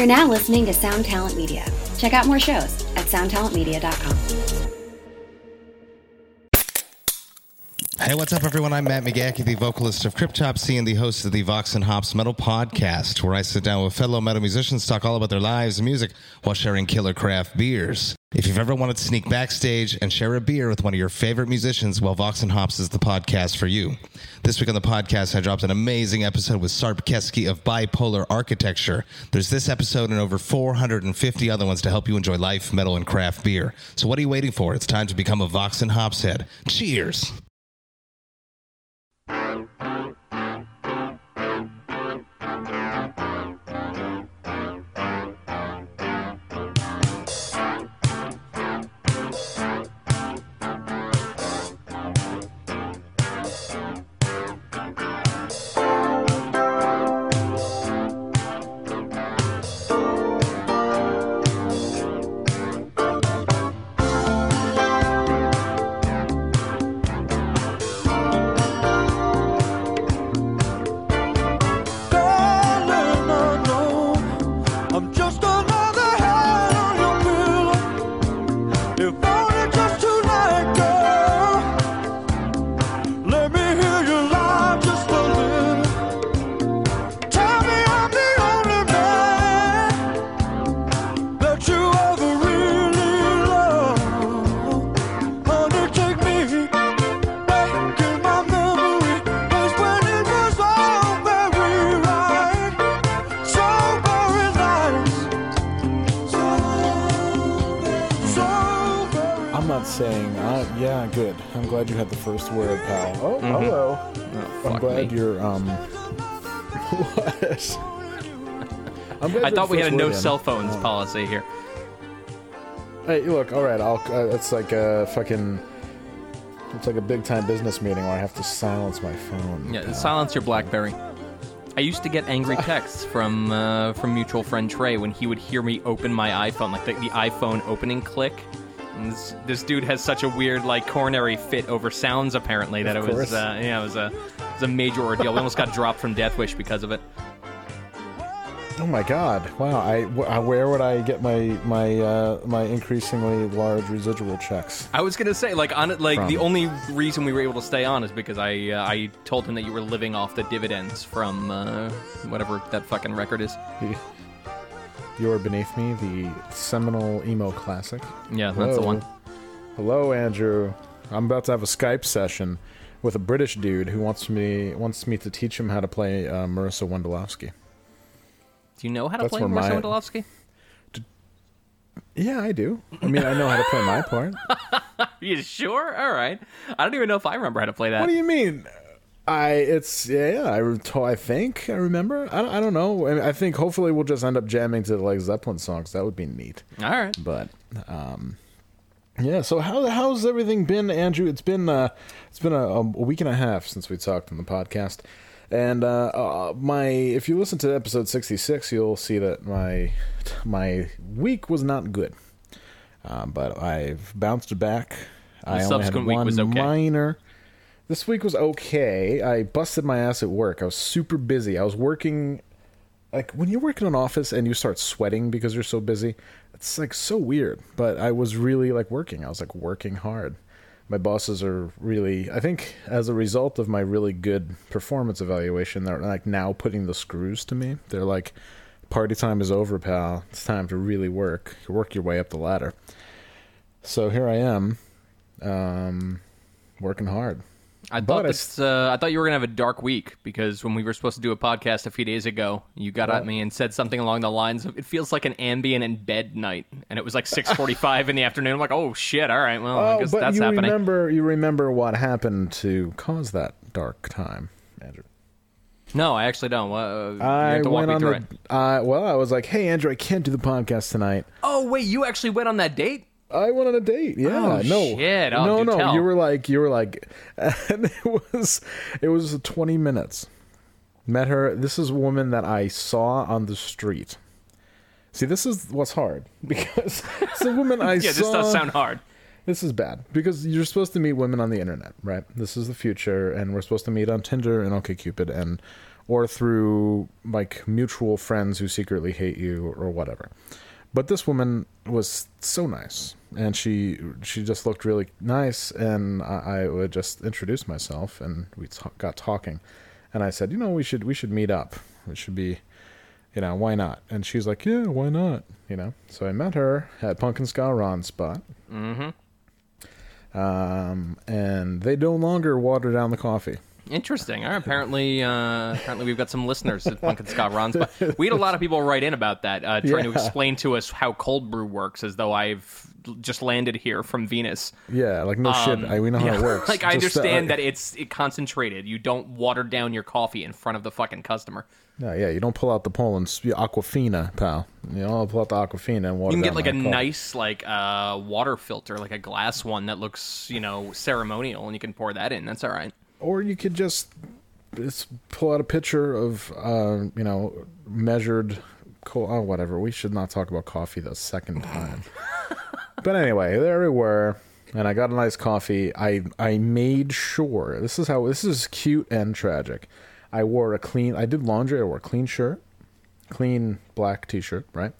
You're now listening to Sound Talent Media. Check out more shows at soundtalentmedia.com. Hey, what's up, everyone? I'm Matt McGachy, the vocalist of Cryptopsy and the host of the Vox and Hops Metal Podcast, where I sit down with fellow metal musicians, talk all about their lives and music while sharing killer craft beers. If you've ever wanted to sneak backstage and share a beer with one of your favorite musicians, well, Vox and Hops is the podcast for you. This week on the podcast, I dropped an amazing episode with Sarp Keski of Bipolar Architecture. There's this episode and over 450 other ones to help you enjoy life, metal, and craft beer. So what are you waiting for? It's time to become a Vox and Hops head. Cheers! Saying, uh, yeah, good. I'm glad you had the first word, pal. Oh, hello. I'm Mm-hmm. glad me. you're, um, what? I'm I thought we had a no in. cell phones Oh. policy here. Hey, look, all right, I'll, uh, it's like a fucking, it's like a big time business meeting where I have to silence my phone. Yeah, pal. silence your BlackBerry. I used to get angry texts from uh, from mutual friend Trey when he would hear me open my iPhone, like the, the iPhone opening click. And this, this dude has such a weird like coronary fit over sounds apparently that Of it was course. uh, yeah it was a it was a major ordeal. we almost got dropped from Death Wish because of it. Oh my god! Wow, I, where would I get my my uh, my increasingly large residual checks? I was gonna say like on it like the From- only reason we were able to stay on is because I uh, I told him that you were living off the dividends from uh, whatever that fucking record is. You're beneath me, the seminal emo classic. Yeah, that's the Hello. one. Hello, Andrew. I'm about to have a Skype session with a British dude who wants me wants me to teach him how to play uh, Marissa Wendelowski. Do you know how to That's play Marcel my- Wendelowski? Yeah, I do. I mean, I know how to play my part. You sure? All right. I don't even know if I remember how to play that. What do you mean? I it's yeah, yeah I I think I remember. I don't, I don't know. I, mean, I think hopefully we'll just end up jamming to the like Zeppelin songs. That would be neat. All right. But um, yeah. So how how's everything been, Andrew? It's been uh, it's been a, a week and a half since we talked on the podcast, and uh, uh, my if you listen to episode sixty six, you'll see that my my week was not good. Um, but I've bounced back. I only had subsequent week one was okay. minor. This week was okay. I busted my ass at work. I was super busy. I was working like when you're working in an office and you start sweating because you're so busy, it's like so weird. But I was really like working. I was like working hard. My bosses are really I think as a result of my really good performance evaluation, they're like now putting the screws to me. They're like party time is over, pal. It's time to really work. Work your way up the ladder. So here I am um working hard. I thought I this. Uh, I thought you were gonna have a dark week because when we were supposed to do a podcast a few days ago, you got at me and said something along the lines of, "It feels like an ambient in bed night," and it was like six forty-five in the afternoon. I'm like, "Oh shit! All right, well, I Oh, guess but that's you happening." remember you remember what happened to cause that dark time, Andrew. No, I actually don't. Uh, you I have to walk went on the. Uh, well, I was like, "Hey, Andrew, I can't do the podcast tonight." Oh wait, you actually went on that date? I went on a date. Yeah, Oh, no, shit. Oh, no, no. tell. You were like, you were like, and it was, it was twenty minutes. Met her. This is a woman that I saw on the street. See, this is what's hard because it's a woman I Yeah, saw. this does sound hard. This is bad because you're supposed to meet women on the internet, right? This is the future, and we're supposed to meet on Tinder and OkCupid and or through like mutual friends who secretly hate you or whatever. But this woman was so nice, and she she just looked really nice, and I, I would just introduce myself, and we ta- got talking, and I said, you know, we should we should meet up. It should be, you know, why not? And she's like, yeah, why not? You know. So I met her at Pumpkin Ska Ron spot. Mm-hmm. Um, and they no longer water down the coffee. Interesting. Right, apparently, uh, apparently we've got some listeners at Punk and Scott Ron's. But we had a lot of people write in about that, uh, trying to explain to us how cold brew works, as though I've just landed here from Venus. Yeah, like no shit. I, we know how Um, it works. like I Just, uh, understand that it's it concentrated. You don't water down your coffee in front of the fucking customer. Yeah, yeah. You don't pull out the Poland Aquafina, pal. You know, pull out the Aquafina and water. You can get like a coffee. nice like uh, water filter, like a glass one that looks you know ceremonial, and you can pour that in. That's all right. Or you could just, just pull out a picture of, uh, you know, measured. Co- oh, whatever. We should not talk about coffee the second time. but anyway, there we were, and I got a nice coffee. I I made sure this is how this is cute and tragic. I wore a clean. I did laundry. I wore a clean shirt, clean black t-shirt, right?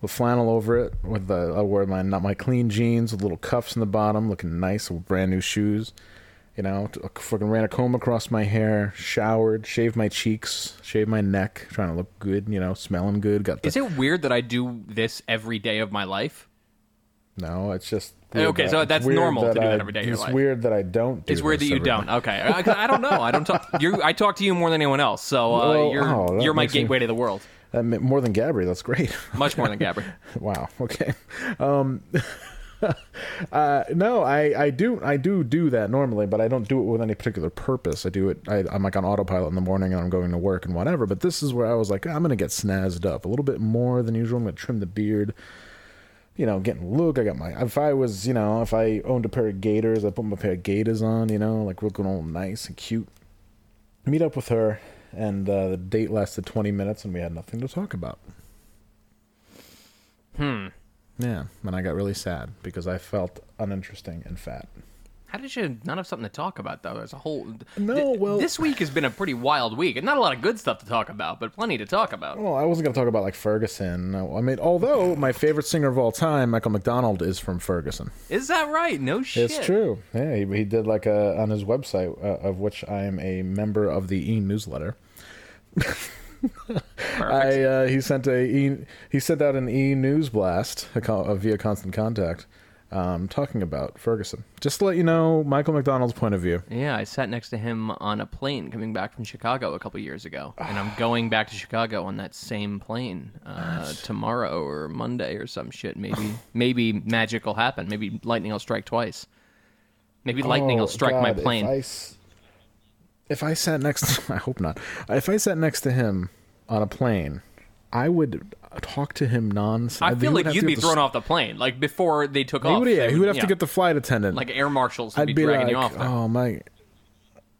With flannel over it. With the I wore my not my clean jeans with little cuffs in the bottom, looking nice with brand new shoes. You know, fucking ran a comb across my hair, showered, shaved my cheeks, shaved my neck, trying to look good. You know, smelling good. Got the, Is it weird that I do this every day of my life? no, it's just Okay, weird so that's normal to do that every day of your It's life. weird that I don't. Do It's weird that you don't. day. Okay, I, don't know. I don't talk. You, I talk to you more than anyone else, so uh, Well, you're oh, you're my makes me- gateway to the world. That more than Gabri. That's great. Much more than Gabby. wow. Okay. Um, uh, no, I, I do I do do that normally, but I don't do it with any particular purpose. I do it. I, I'm like on autopilot in the morning, and I'm going to work and whatever. But this is where I was like, I'm gonna get snazzed up a little bit more than usual. I'm gonna trim the beard. You know, getting look. I got my. If I was, you know, if I owned a pair of gaiters, I put my pair of gaiters on. You know, like looking all nice and cute. Meet up with her, and uh, the date lasted 20 minutes, and we had nothing to talk about. Hmm. Yeah, and I got really sad because I felt uninteresting and fat. How did you not have something to talk about though? There's a whole. No, Th- well- this week has been a pretty wild week, and not a lot of good stuff to talk about, but plenty to talk about. Well, I wasn't going to talk about like Ferguson. I mean, although my favorite singer of all time, Michael McDonald, is from Ferguson. Is that right? No shit. It's true. Yeah, he, he did like a on his website, uh, of which I am a member of the e newsletter. I uh, he sent a e, he sent out an e news blast a co- uh, via Constant Contact, um, talking about Ferguson. Just to let you know, Michael McDonald's point of view. Yeah, I sat next to him on a plane coming back from Chicago a couple years ago, and I'm going back to Chicago on that same plane uh, tomorrow or Monday or some shit. Maybe, maybe magic will happen. Maybe lightning will strike twice. Maybe lightning Oh, will strike my God, plane. If I, s- if I sat next, to, I hope not. If I sat next to him on a plane, I would talk to him nonsense. I feel like you'd be thrown off the plane, like before they took He off. would, yeah, they he would have yeah. to get the flight attendant. like air marshals would I'd be, be dragging like, you off there. oh Mike.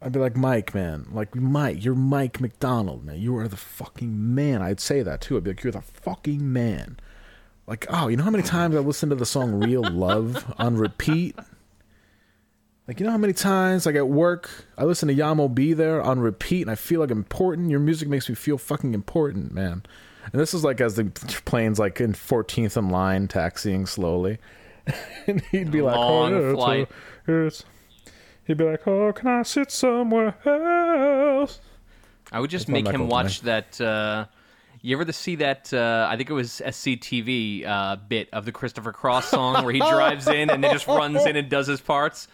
I'd be like Mike, man. Like Mike, you're Mike McDonald, man. You are the fucking man. I'd say that too. I'd be like, you're the fucking man. Like, oh, you know how many times I listened to the song "Real Love" on repeat? Like, you know how many times, like at work, I listen to Yah Mo B There on repeat, and I feel like important. Your music makes me feel fucking important, man. And this is like as the plane's like in 14th in line, taxiing slowly, and he'd be like, Long "Oh, yeah, it's a- flight. it's-" He'd be like, "Oh, can I sit somewhere else?" I would just That's make him watch that. Uh, you ever see that? Uh, I think it was SCTV uh, bit of the Christopher Cross song where he drives in and then just runs in and does his parts.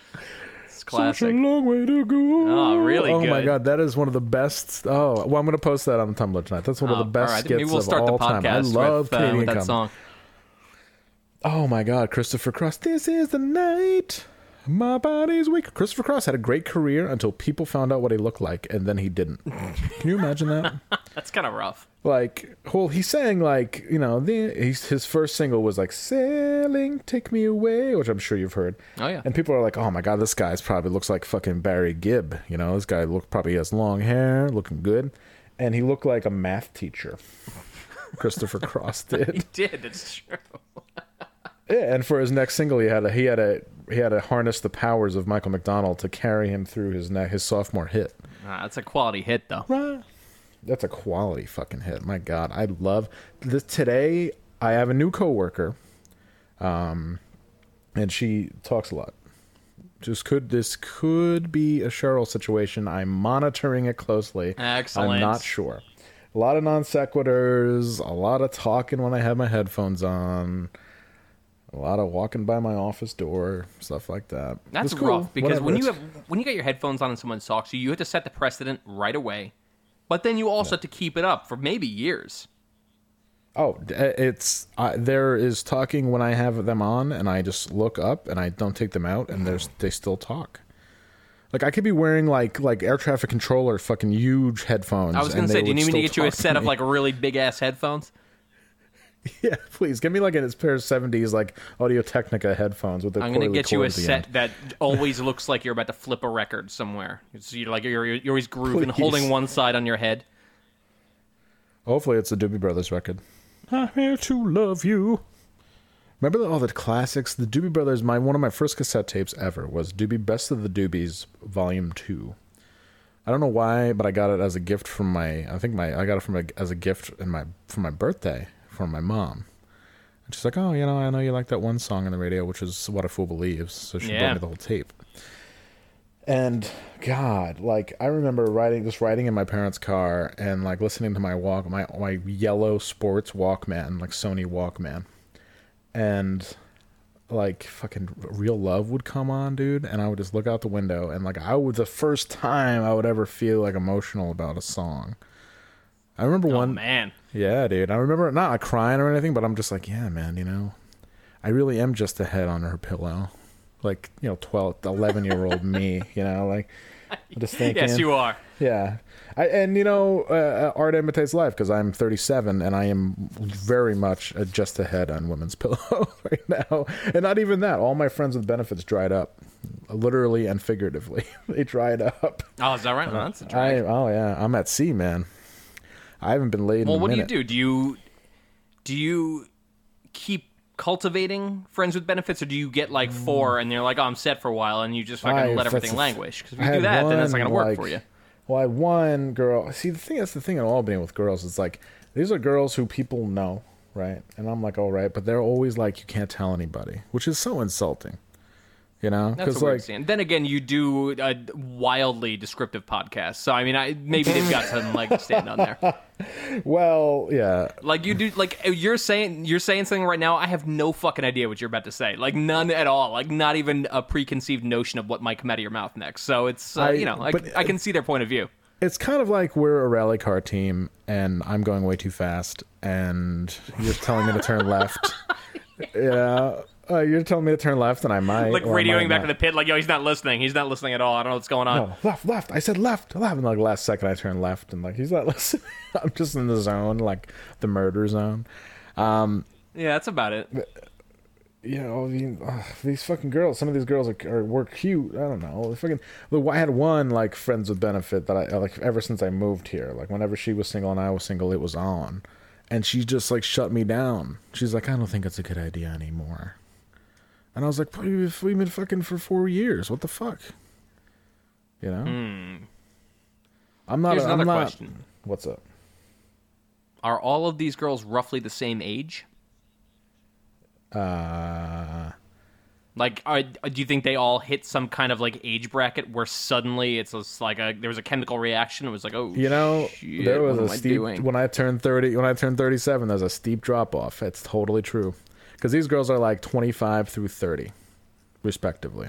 It's Such a long way to go. Oh, really Oh my god, that is one of the best. Oh, well, I'm gonna post that on the Tumblr tonight. That's one of Oh, the best all right, skits we'll of start all the time. I love with, uh, with that song. Oh my god, Christopher Cross. This is the night. My body's weak. Christopher Cross had a great career until people found out what he looked like, and then he didn't. Can you imagine that? That's kind of rough. like, well, he sang like you know, the he's, his first single was like "Sailing, Take Me Away," which I'm sure you've heard. Oh, yeah. And people are like, "Oh my god, this guy's probably looks like fucking Barry Gibb." You know, this guy look probably has long hair, looking good, and he looked like a math teacher. Christopher Cross did. He did. It's true. Yeah, and for his next single, he had a he had a he had to harness the powers of Michael McDonald to carry him through his ne- his sophomore hit. Ah, that's a quality hit, though. That's a quality fucking hit. My God, I love this. Today, I have a new coworker, um, and she talks a lot. Just could this could be a Cheryl situation? I'm monitoring it closely. Excellent. I'm not sure. A lot of non sequiturs, a lot of talking when I have my headphones on, a lot of walking by my office door, stuff like that. That's It's cool. rough because Whatever, when you have when you got your headphones on and someone talks to you, you have to set the precedent right away. But then you also have to keep it up for maybe years. Oh, it's uh, there is talking when I have them on, and I just look up and I don't take them out, and there's they still talk. Like I could be wearing like like air traffic controller fucking huge headphones. I was gonna say, do you need me to get you a set of like really big ass headphones? yeah, please give me like a pair of seventies like Audio Technica headphones with the I'm gonna get you a cord at the set end. that always looks like you're about to flip a record somewhere. So you're like you're you're always grooving, Please. holding one side on your head. Hopefully, it's a Doobie Brothers record. I'm here to love you. Remember the, all the classics? The Doobie Brothers. My one of my first cassette tapes ever was Doobie Best of the Doobies Volume Two. I don't know why, but I got it as a gift from my. I think my I got it from a, as a gift in my for my birthday from my mom. And she's like, "Oh, you know, I know you like that one song on the radio, which is What a Fool Believes." So she Yeah. brought me the whole tape. And God, like I remember riding, just riding in my parents' car and like listening to my walk, my my yellow sports Walkman, like Sony Walkman, and like fucking real love would come on, dude, and I would just look out the window and like I was the first time I would ever feel like emotional about a song. I remember Oh one, man, yeah, dude. I remember not crying or anything, but I'm just like, yeah, man, you know, I really am just a head on her pillow. Like, you know, 12, 11 year old me, you know, like, i just thinking. yes, you are. Yeah. I, and, you know, uh, art imitates life because I'm 37 and I am very much a just a head on women's pillow right now. And not even that. All my friends with benefits dried up, literally and figuratively. they dried up. Oh, is that right? No, that's a I, oh, yeah. I'm at sea, man. I haven't been laid well, what do you do? Do you do you keep cultivating friends with benefits, or do you get like four mm. and you're like, oh, I'm set for a while, and you just fucking I- let everything languish? Because if you do that, then that's not gonna work like- for you. Well, I one girl. See, the thing that's the thing in Albany with girls is like these are girls who people know, right? And I'm like, all right, but they're always like, you can't tell anybody, which is so insulting, you know? That's a weird like, scene. Then again, you do a wildly descriptive podcast, so I mean, I, maybe they've got some leg to stand on there. well, yeah, Like you do, like you're saying, you're saying something right now. I have no fucking idea what you're about to say. Like none at all. Like not even a preconceived notion of what might come out of your mouth next. So it's, uh, I- you know, I, but- I can see their point of view. it's kind of like we're a rally car team, and I'm going way too fast, and you're telling me to turn left. yeah, uh, you're telling me to turn left, and I might Like radioing back not. to the pit, like yo, he's not listening. He's not listening at all. I don't know what's going on. No, left, left. I said left, left. And like last second, I turned left, and like he's not listening. I'm just in the zone, like the murder zone. Yeah, that's about it. You know, ugh, these fucking girls. Some of these girls are, are were cute. I don't know. Fucking. Look, I had one like friends with benefit that I like ever since I moved here. Like whenever she was single and I was single, it was on, and she just like shut me down. She's like, I don't think it's a good idea anymore. And I was like, "But we've been fucking for four years. What the fuck? You know. I'm not. Here's I'm another not- question. What's up? Are all of these girls roughly the same age? Uh, Like, are, do you think they all hit some kind of like age bracket where suddenly it's just like a there was a chemical reaction? It was like, oh, you know, shit, there was a I steep when I turned thirty. When I turned thirty-seven, there's a steep drop off. It's totally true, because these girls are like twenty-five through thirty, respectively.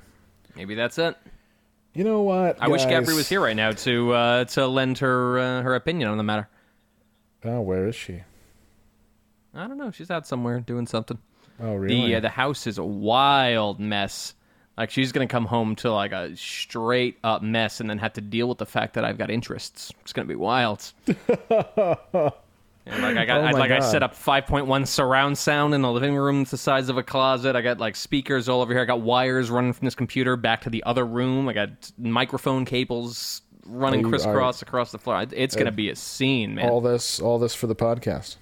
Maybe that's it. You know what? I wish Gabri was here right now to uh, to lend her uh, her opinion on the matter. Oh, where is she? I don't know. She's out somewhere doing something. Oh, really? The uh, the house is a wild mess. Like she's gonna come home to like a straight up mess, and then have to deal with the fact that I've got interests. It's gonna be wild. And like I got, Oh I, like I set up 5.1 surround sound in the living room. It's the size of a closet. I got like speakers all over here. I got wires running from this computer back to the other room. I got microphone cables running Are crisscross across the floor. It- It's gonna uh, be a scene, man. all this, all this for the podcast.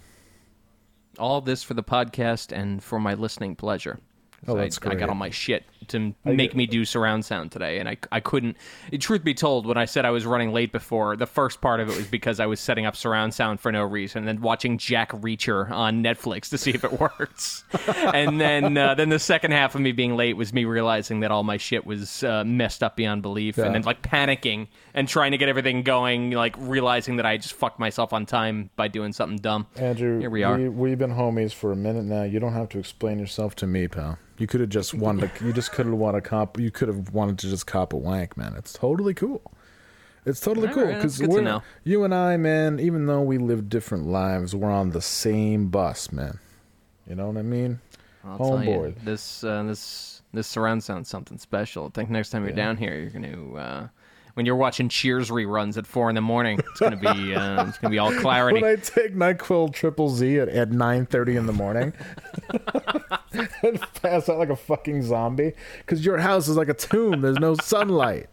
all this for the podcast and for my listening pleasure. Oh, I- that's I, got all my shit to make me do surround sound today, and I, I couldn't. Truth be told, when I said I was running late before, the first part of it was because I was setting up surround sound for no reason, and then watching Jack Reacher on Netflix to see if it works. and then uh, then the second half of me being late was me realizing that all my shit was uh, messed up beyond belief, Yeah. and then like panicking and trying to get everything going, like realizing that I just fucked myself on time by doing something dumb. Andrew, Here we are. We, we've been homies for a minute now. You don't have to explain yourself to me, pal. You could have just wanted. To, you just could have wanted a cop. You could have wanted to just cop a wank, man. It's totally cool. It's totally All cool right, because to know. you and I, man. Even though we live different lives, we're on the same bus, man. You know what I mean? I'll tell you, Homeboy. this uh, this this surround sounds something special. I think next time you're down here, you're gonna uh, when you're watching Cheers reruns at four in the morning, it's gonna be uh, it's gonna be all clarity. When I take Nyquil Triple Z at, at nine thirty in the morning, and pass out like a fucking zombie, because your house is like a tomb. There's no sunlight.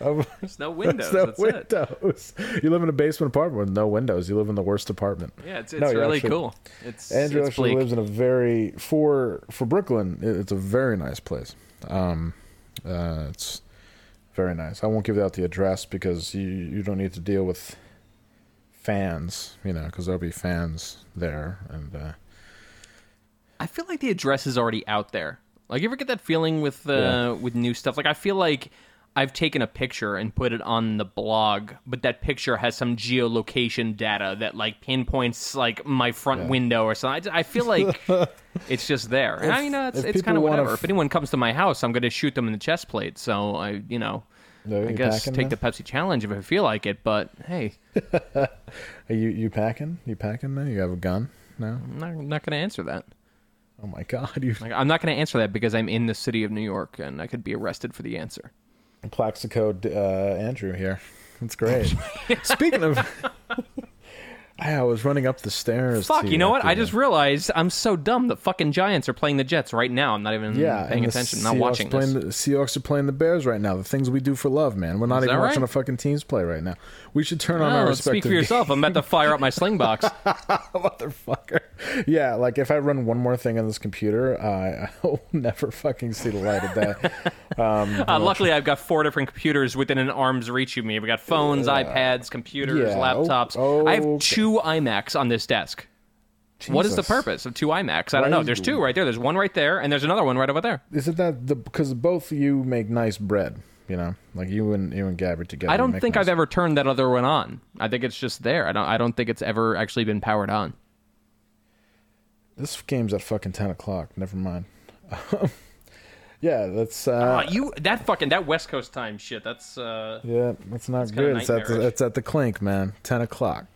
There's no windows. There's that's no it. windows. You live in a basement apartment with no windows. You live in the worst apartment. Yeah, it's, it's No, really actually- cool. It's Andrew it's actually bleak. lives in a very for for Brooklyn. It's a very nice place. Um, uh, it's very nice. I won't give out the address because you you don't need to deal with fans, you know, because there'll be fans there, and uh, I feel like the address is already out there. Like, you ever get that feeling with uh, Yeah. with new stuff? Like, I feel like I've taken a picture and put it on the blog, but that picture has some geolocation data that like pinpoints like my front window or something. I, I feel like it's just there. And I, you know, it's, it's kind of whatever. f- if anyone comes to my house, I'm going to shoot them in the chest plate. So I, you know, No, I guess take now? the Pepsi challenge if I feel like it. But hey, Are you you packing? You packing now? You have a gun now? I'm not, not going to answer that. Oh my god! Like, I'm not going to answer that because I'm in the city of New York and I could be arrested for the answer. Plaxico uh, Andrew here. That's great. Speaking of, I was running up the stairs. Fuck, to- you know what? I just realized I'm so dumb. The fucking Giants are playing the Jets right now. I'm not even yeah, paying and the attention. Not Seahawks watching playing this. The Seahawks are playing the Bears right now. The things we do for love, man. We're not Is even that watching right? the fucking teams play right now. We should turn on Oh, our let's speak respective for yourself. I'm about to fire up my sling box. motherfucker. Yeah, like if I run one more thing on this computer, I I'll never fucking see the light of day. Uh, luckily, I've got four different computers within an arm's reach of me. We've got phones, iPads, computers, yeah, laptops. oh, I have okay. two iMacs on this desk. What is the purpose of two iMacs? I don't know. There's two right there. There's one right there, and there's another one right over there. Is it that the because both you make nice bread? You know, like you and you and Gabby together. I don't think nice- I've ever turned that other one on. I think it's just there. I don't. I don't think it's ever actually been powered on. This game's at fucking ten o'clock. Never mind. yeah, that's uh, Uh, you that fucking that West Coast time shit. That's uh, yeah, that's not good. It's at the it's at the clink, man. Ten o'clock.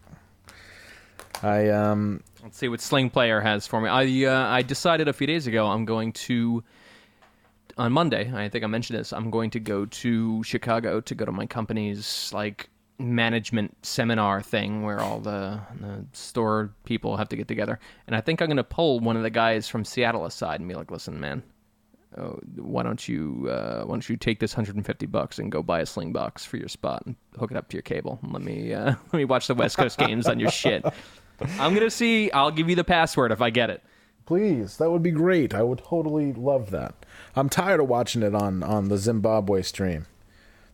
I um Let's see what Sling Player has for me. I uh, I decided a few days ago I'm going to on Monday. I think I mentioned this. I'm going to go to Chicago to go to my company's like management seminar thing where all the, the store people have to get together. And I think I'm going to pull one of the guys from Seattle aside and be like, "Listen, man." Oh, why don't you uh, why don't you take this 150 bucks and go buy a sling box for your spot and hook it up to your cable and let me uh, let me watch the West Coast games on your shit. I'm gonna see. I'll give you the password if I get it. please, that would be great. I would totally love that. I'm tired of watching it on on the Zimbabwe stream.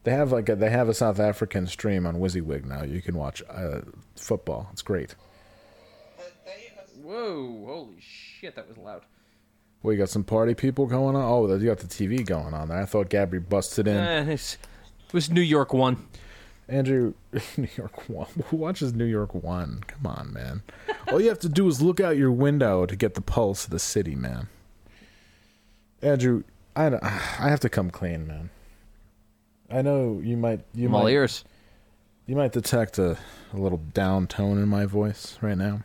They have like a, they have a South African stream on WYSIWYG now. You can watch uh, football. It's great. Whoa! Holy shit! That was loud. Well, you got some party people going on. Oh, you got the TV going on there. I thought Gabby busted in. It's- it was New York one. Andrew, New York One. Who watches New York One? Come on, man. All you have to do is look out your window to get the pulse of the city, man. Andrew, I, don't- I have to come clean, man. I know you might you I'm all might ears. you might detect a, a little down tone in my voice right now.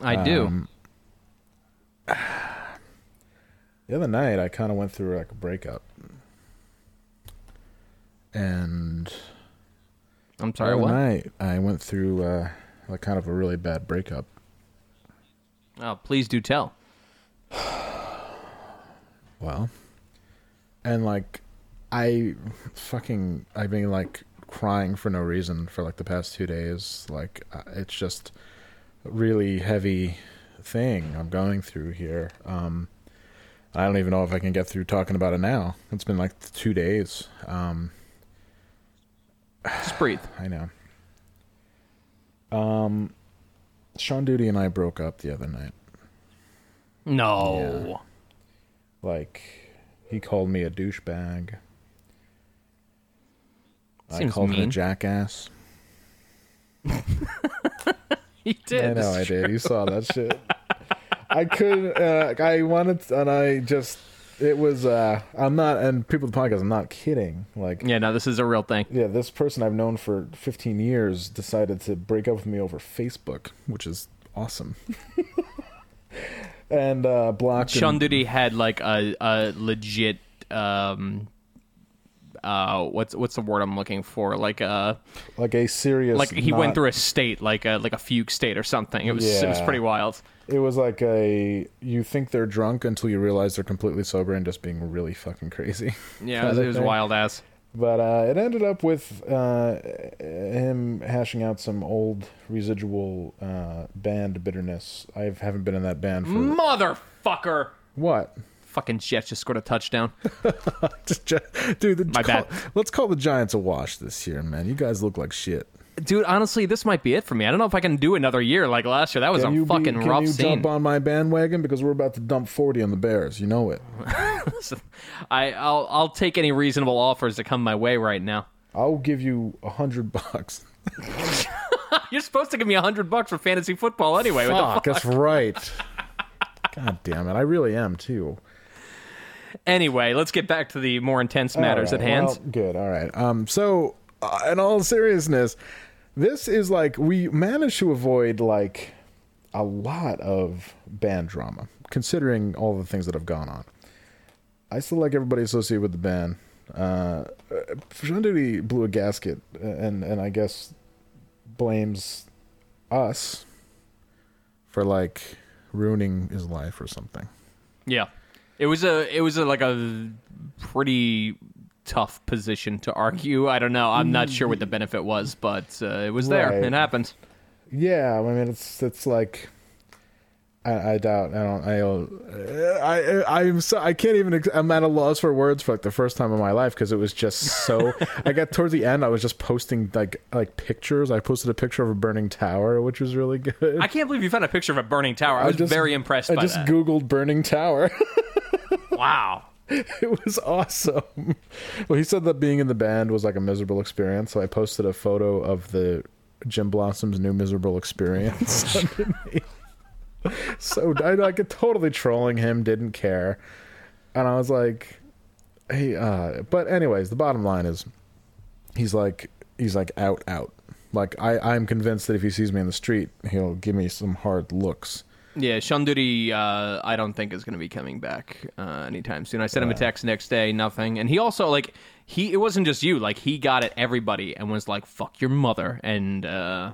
I do. Um, The other night, I kind of went through like a breakup, and I'm sorry. What? night I went through uh, like kind of a really bad breakup. Oh, please do tell. Well, and like I fucking I've been like crying for no reason for like the past two days. Like uh, it's just a really heavy thing I'm going through here. Um, I don't even know if I can get through talking about it now. It's been like two days. Um, Just breathe. I know. Um, Sean Duty and I broke up the other night. No. Like, he called me a douchebag. I called him a jackass. He did. I know I did. You saw that shit. I couldn't. Uh, I wanted, and I just. It was. uh I'm not, and people at the podcast. I'm not kidding. Like, Yeah, no, this is a real thing. yeah, this person I've known for 15 years decided to break up with me over Facebook, which is awesome. and uh blocked. Sean and- Duty had like a, a legit um uh what's what's the word I'm looking for? Like a like a serious. like he not- went through a state like a like a fugue state or something. It was it was pretty wild. It was like a. You think they're drunk until you realize they're completely sober and just being really fucking crazy. Yeah, it was, it was wild ass. But uh, it ended up with uh, him hashing out some old residual uh, band bitterness. I haven't been in that band for Motherfucker. what? Fucking Jets just scored a touchdown. Dude, the, My call- bad. Let's call the Giants a wash this year, man. You guys look like shit. Dude, honestly, this might be it for me. I don't know if I can do another year like last year. That was Can a you be- fucking can rough you scene. jump on my bandwagon because we're about to dump forty on the Bears? You know it. I I'll I'll take any reasonable offers that come my way right now. I'll give you a hundred bucks. You're supposed to give me a hundred bucks for fantasy football anyway. The Fuck, that's right. God damn it! I really am too. Anyway, let's get back to the more intense matters right, at hand. well, good. All right. Um. So, uh, in all seriousness, this is like we managed to avoid like a lot of band drama, considering all the things that have gone on. I still like everybody associated with the band. Uh, uh, Duty blew a gasket, and and I guess blames us for like ruining his life or something. yeah, it was a it was a, like a pretty tough position to argue. I don't know. I'm not sure what the benefit was, but uh, it was there. Right. It happened. Yeah, I mean it's it's like I, I doubt I don't I don't- I I I'm so I can't even I'm at a loss for words for like the first time in my life because it was just so I got towards the end I was just posting like like pictures I posted a picture of a burning tower which was really good I can't believe you found a picture of a burning tower. I was just- very impressed I by just that. googled burning tower wow. it was awesome well he said that being in the band was like a miserable experience so I posted a photo of the Gin Blossom's new miserable experience so I like totally trolling him, didn't care, and I was like, "Hey," uh, but anyways, the bottom line is, he's like, he's like out, out. Like I, I'm convinced that if he sees me in the street, he'll give me some hard looks. Yeah, Sean Duty, uh, I don't think is going to be coming back uh, anytime soon. I sent him a text next day, nothing, and he also like he. It wasn't just you, like he got at everybody and was like "fuck your mother" and uh,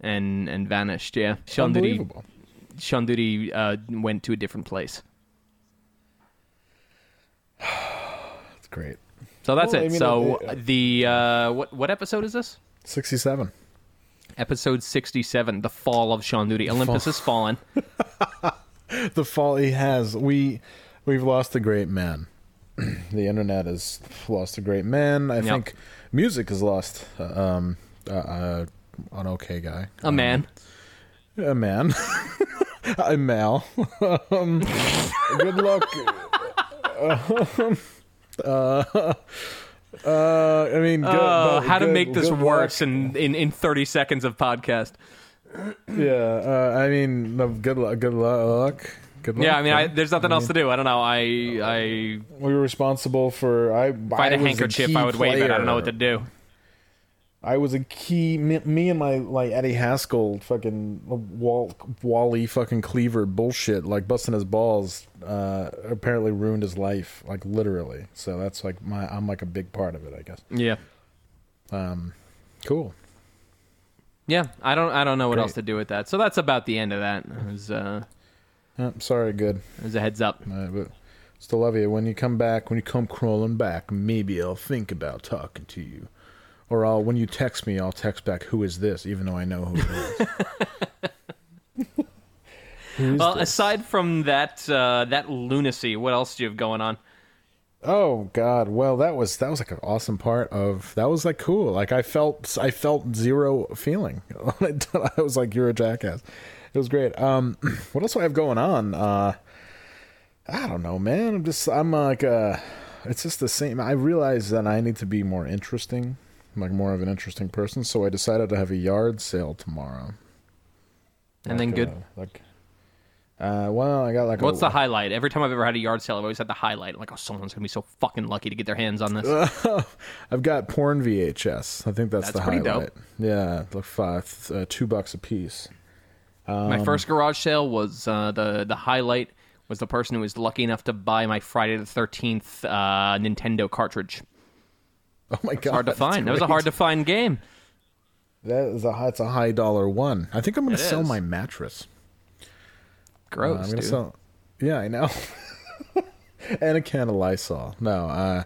and and vanished. Yeah, Sean Duty. Unbelievable. Sean uh, went to a different place. It's great. So that's Well, I it. mean, so it- the uh, what what episode is this? Sixty-seven. Episode sixty-seven, the fall of Sean Duty. Olympus has fallen. the fall he has we we've lost a great man the internet has lost a great man i Yep. think music has lost uh, um uh, uh, an okay guy A man. a man i'm mal um, good luck um, uh, uh, i mean good, but how to make this worse in, in in thirty seconds of podcast. yeah uh, i mean no, good luck good luck good luck Yeah, I mean, I, there's nothing else to do. I don't know. I I we were responsible for i if I had I a handkerchief, key I would wave it. I don't know what to do. I was a key. Me, me and my like Eddie Haskell, fucking Wall, Wally, fucking Cleaver bullshit, like busting his balls. Uh, apparently ruined his life, like literally. So that's like my. I'm like a big part of it, I guess. Yeah, Um, cool. yeah. I don't I don't know what Great. else to do with that. So that's about the end of that. It was uh, Uh, sorry, good. it was a heads up. Uh, but still love you. When you come back, when you come crawling back, maybe I'll think about talking to you. Or I'll when you text me, I'll text back, "Who is this?" Even though I know who it is. Who's Well, this? aside from that uh, that lunacy, what else do you have going on? Oh God! Well, that was that was like an awesome part of that was like cool. Like I felt I felt zero feeling. I was like, "You're a jackass." It was great. Um, what else do I have going on? Uh, I don't know, man. I'm just I'm like uh, it's just the same. I realize that I need to be more interesting, like more of an interesting person. So I decided to have a yard sale tomorrow. And then good. uh, like, uh, well, I got like What's a, the highlight? Every time I've ever had a yard sale, I've always had the highlight. Like, oh, someone's gonna be so fucking lucky to get their hands on this. I've got porn VHS. I think that's, That's the pretty dope. highlight. Yeah, like five, uh, two bucks a piece. Um, my first garage sale was uh, the the highlight was the person who was lucky enough to buy my Friday the Thirteenth uh, Nintendo cartridge. Oh my god, Hard to find. That was a hard to find game. That is a that's a high dollar one. I think I'm going to sell is. my mattress. Uh, Gross, I'm gonna dude. sell. Yeah, I know. and a can of Lysol. No, uh,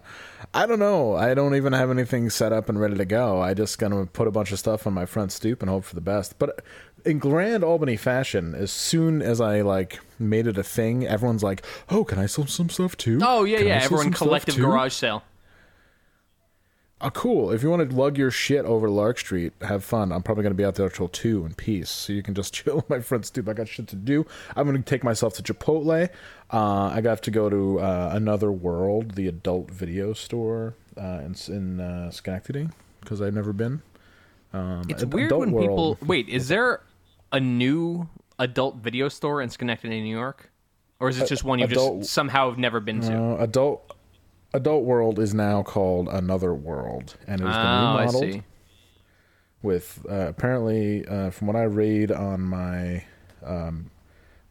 I don't know. I don't even have anything set up and ready to go. I just gonna put a bunch of stuff on my front stoop and hope for the best. But in grand Albany fashion, as soon as I like made it a thing, everyone's like, "Oh, can I sell some stuff too?" Oh yeah, Can yeah. Everyone collective too?" garage sale. Oh, cool. If you want to lug your shit over to Lark Street, have fun. I'm probably going to be out there till 2 in peace. So you can just chill in my front stoop. I got shit to do. I'm going to take myself to Chipotle. Uh, I got to go to uh, Another World, the adult video store uh, in, in uh, Schenectady, because I've never been. Um, It's weird when World- people wait. Is there a new adult video store in Schenectady, New York, or is it just one you just somehow have never been to? Adult Adult World is now called Another World, and it has oh, remodeled. with uh, apparently uh, from what I read on my um,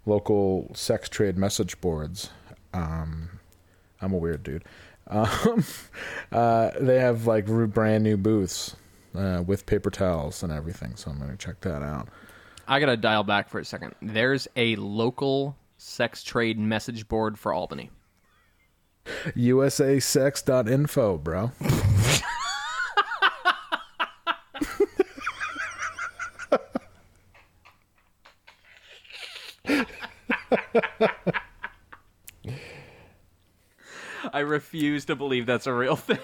local sex trade message boards. Um, I'm a weird dude. Um, uh, they have like brand new booths uh, with paper towels and everything, so I'm gonna check that out. I gotta dial back for a second. There's a local sex trade message board for Albany. USAsex.info, bro. I refuse to believe that's a real thing.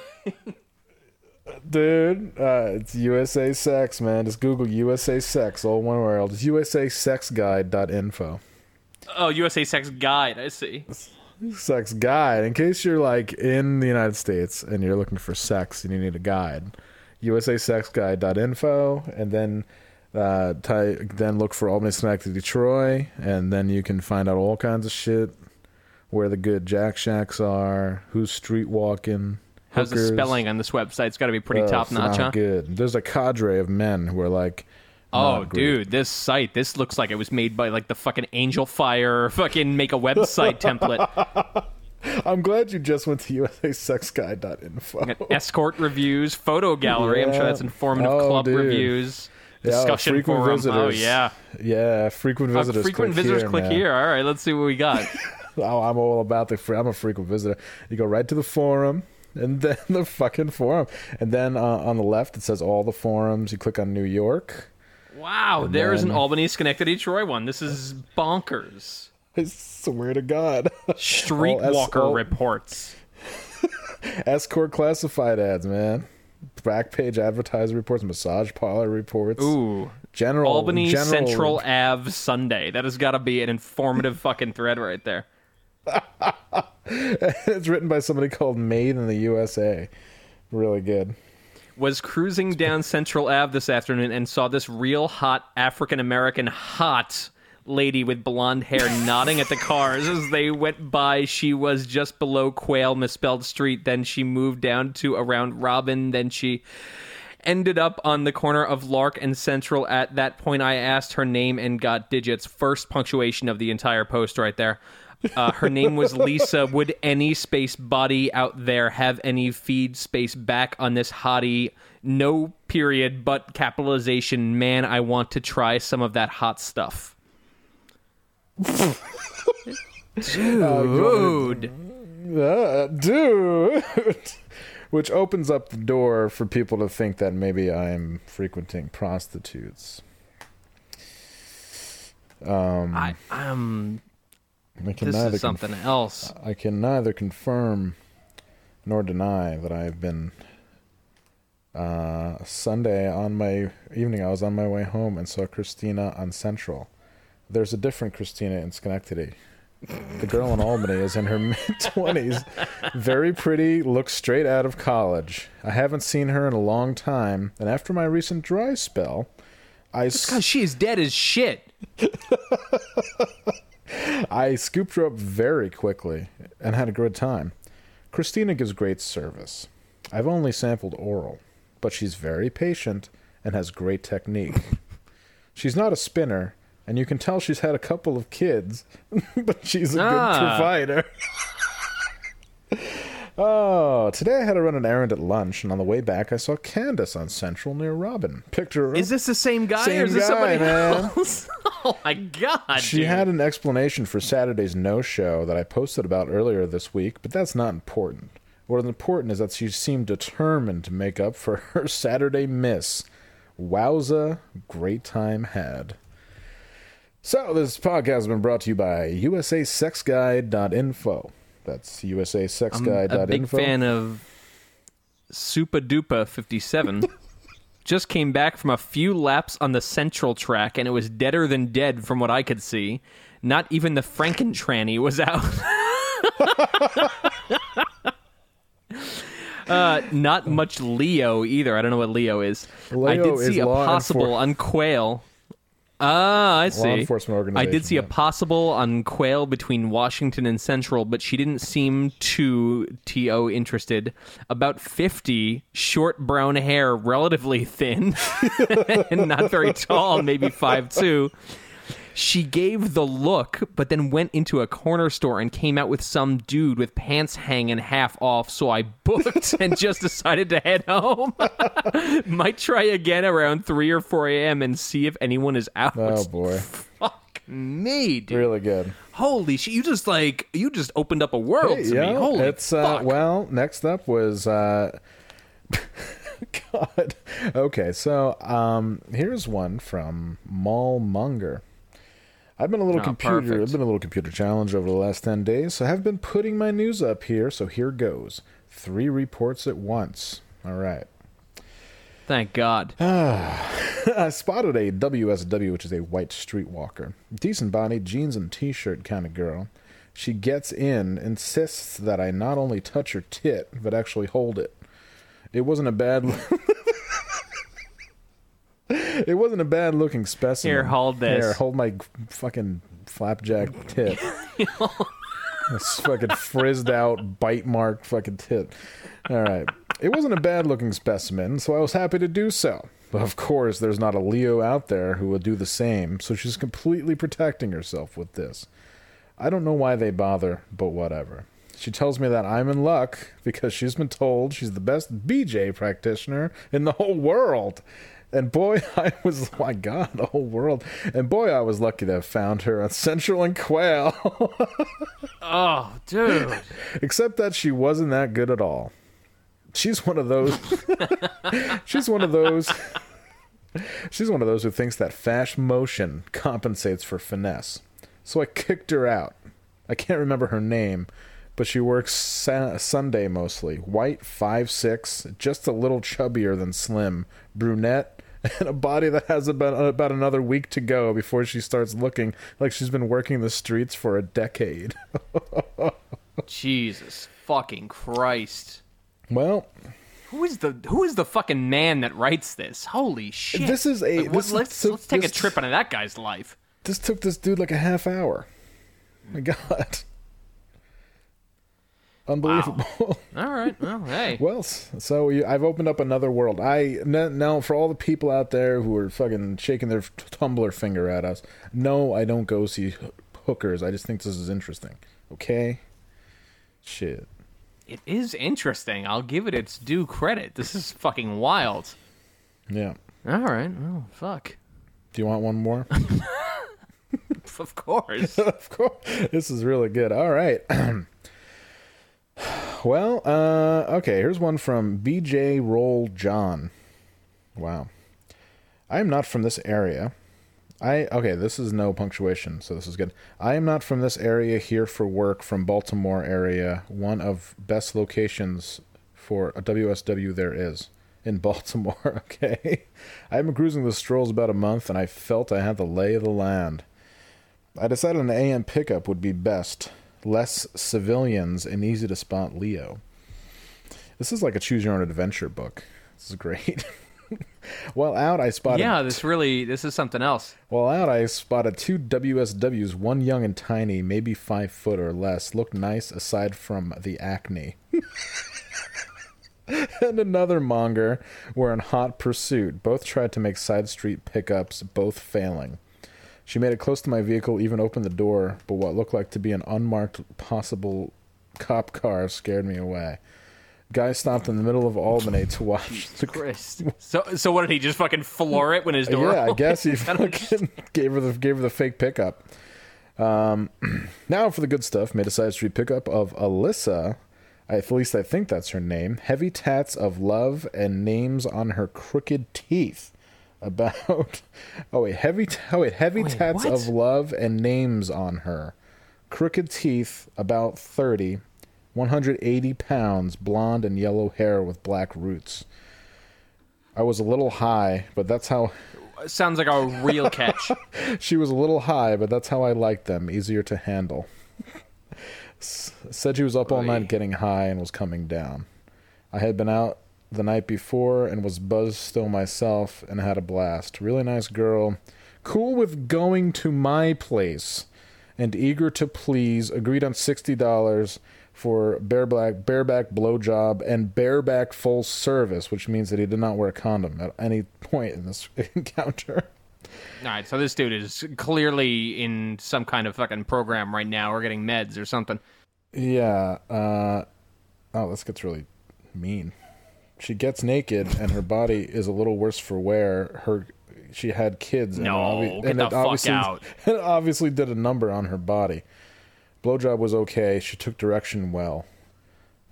Dude, uh, it's USA Sex, man. Just Google USA Sex, all one word. It's USASexGuide.info. oh, USA Sex Guide. I see. Sex guide in case you're like in the united states and you're looking for sex and you need a guide usasexguide.info and then uh ty- then look for albany schenectady troy and then you can find out all kinds of shit where the good jack shacks are who's street walking How's the spelling on this website? It's got to be pretty Oh, top notch, not huh? good there's a cadre of men who are like Oh, dude, this site, this looks like it was made by like the fucking Angel Fire fucking make a website template. i'm glad you just went to usasexguide.info escort reviews, photo gallery. I'm sure that's informative Oh, club dude. reviews, Yeah, discussion frequent forum. visitors. Oh yeah, yeah frequent Uh, visitors frequent click visitors here, click man. here. All right, let's see what we got. Oh, I'm all about the. Free, I'm a frequent visitor. You go right to the forum, and then the fucking forum, and then uh, on the left it says all the forums. You click on New York. Wow, there's an Albany, Schenectady, Troy one. This is bonkers. I swear to God, Streetwalker all- reports. escort classified ads, man. Back page advertiser reports, massage parlor reports. Ooh, general Albany general, Central Ave Sunday. That has got to be an informative fucking thread right there. it's written by somebody called Made in the USA. Really good. Was cruising down Central Ave this afternoon and saw this real hot African American hot lady with blonde hair nodding at the cars as they went by. She was just below Quail Misspelled Street. Then she moved down to around Robin. Then she ended up on the corner of Lark and Central. At that point, I asked her name and got digits. First punctuation of the entire post right there. Uh, her name was Lisa. Would any space body out there have any feed space back on this hottie? No period, but capitalization. Man, I want to try some of that hot stuff. Dude. Uh, dude. Which opens up the door for people to think that maybe I'm frequenting prostitutes. Um, I um, I can this neither is something else. I can neither confirm nor deny that I've been uh, Sunday on my evening. I was on my way home and saw Christina on Central. There's a different Christina in Schenectady. The girl in Albany is in her mid twenties, very pretty, looks straight out of college. I haven't seen her in a long time, and after my recent dry spell, I. Because she is dead as shit. I scooped her up very quickly and had a good time. Christina gives great service. I've only sampled oral, but she's very patient and has great technique. she's not a spinner, and you can tell she's had a couple of kids, but she's a Ah. good provider. Oh, today I had to run an errand at lunch, and on the way back I saw Candace on Central near Robin. Picked her up. Is this the same guy Same or is this guy, somebody man. else? oh my god! She dude. had an explanation for Saturday's no show that I posted about earlier this week, but that's not important. What is important is that she seemed determined to make up for her Saturday miss. Wowza, great time had. So, this podcast has been brought to you by USASexGuide.info. That's usasexguy.info. I'm a big fan of Supa Dupa 57. Just came back from a few laps on the central track, and it was deader than dead from what I could see. Not even the Frankentranny was out. uh, not much Leo either. I don't know what Leo is. I Leo did is see a possible enfor- on Quail. Ah, I see. enforcement I did see a possible on Quail between Washington and Central, but she didn't seem too to interested. About fifty, short brown hair, relatively thin, and not very tall, maybe five two. She gave the look, but then went into a corner store and came out with some dude with pants hanging half off. So I booked and just decided to head home. Might try again around 3 or 4 a.m. and see if anyone is out. Oh, boy. Fuck me, dude. Really good. Holy shit. You just like, you just opened up a world Hey, to yeah, me. Holy it's uh, well. Next up was uh, God. Okay, so um, here's one from Mallmonger. I've been a little Oh, computer. perfect. I've been a little computer challenge over the last ten days, so I have been putting my news up here. So here goes: three reports at once. All right. Thank God. I spotted a WSW, which is a white streetwalker. Decent body, jeans and t shirt kind of girl. She gets in, insists that I not only touch her tit, but actually hold it. It wasn't a bad. it wasn't a bad looking specimen. Here, hold this. Here, hold my fucking flapjack tit. this fucking frizzed out, bite mark fucking tit. All right. It wasn't a bad looking specimen, so I was happy to do so. But of course, there's not a Leo out there who would do the same, so she's completely protecting herself with this. I don't know why they bother, but whatever. She tells me that I'm in luck because she's been told she's the best BJ practitioner in the whole world. And boy, I was, my God, the whole world. And boy, I was lucky to have found her on Central and Quail. Oh, dude. Except that she wasn't that good at all. She's one of those. she's one of those. She's one of those who thinks that fast motion compensates for finesse. So I kicked her out. I can't remember her name, but she works sa- Sunday mostly. White, five six, just a little chubbier than Slim, brunette, and a body that has about about another week to go before she starts looking like she's been working the streets for a decade. Jesus fucking Christ. well, Who is the who is the fucking man that writes this? Holy shit! This is a- Like, this- let's so let's take this- a trip into that guy's life. This took this dude like a half hour. My God. Unbelievable. All right. Well, hey. well, so you, I've opened up another world. I now for all the people out there who are fucking shaking their tumbler finger at us. No, I don't go see hookers. I just think this is interesting. Okay. Shit. It is interesting. I'll give it its due credit. This is fucking wild. Yeah. All right. Well, fuck. Do you want one more? Of course. of course. This is really good. All right. well, uh, okay, here's one from BJ Roll John. Wow. I am not from this area. I okay, this is no punctuation, so this is good. I am not from this area here for work from Baltimore area, one of best locations for a WSW there is in Baltimore, okay? I've been cruising the strolls about a month and I felt I had the lay of the land. I decided an AM pickup would be best. Less civilians and easy to spot Leo. This is like a choose your own adventure book. This is great. While out, I spotted Yeah, this really this is something else. while out, I spotted two WSWs, one young and tiny, maybe five foot or less, looked nice aside from the acne. and another monger were in hot pursuit. Both tried to make side street pickups, both failing. She made it close to my vehicle, even opened the door, but what looked like to be an unmarked possible cop car scared me away. Guy stopped in the middle of Albany to watch the Christ. So so what did he just fucking floor it when his door? yeah, I guess he opened? I don't fucking gave her the gave her the fake pickup. Um, now for the good stuff. Made a side street pickup of Alyssa. At least I think that's her name. Heavy tats of love and names on her crooked teeth. About oh wait, heavy t- oh wait, heavy Wait, tats what? of love and names on her. Crooked teeth, about 30, 180 pounds, blonde and yellow hair with black roots. I was a little high, but that's how Sounds like a real catch. she was a little high, but that's how I liked them. Easier to handle. S- said she was up all night getting high and was coming down. I had been out the night before and was buzzed still myself and had a blast. Really nice girl. Cool with going to my place and eager to please. Agreed on $60 for bareback, bareback blowjob and bareback full service, which means that he did not wear a condom at any point in this encounter. All right, so this dude is clearly in some kind of fucking program right now, or getting meds or something. Yeah. Uh, oh, this gets really mean. She gets naked and her body is a little worse for wear. Her she had kids. and No, obvi- get and the it fuck obviously, out. It obviously did a number on her body. Blowjob was okay. She took direction well.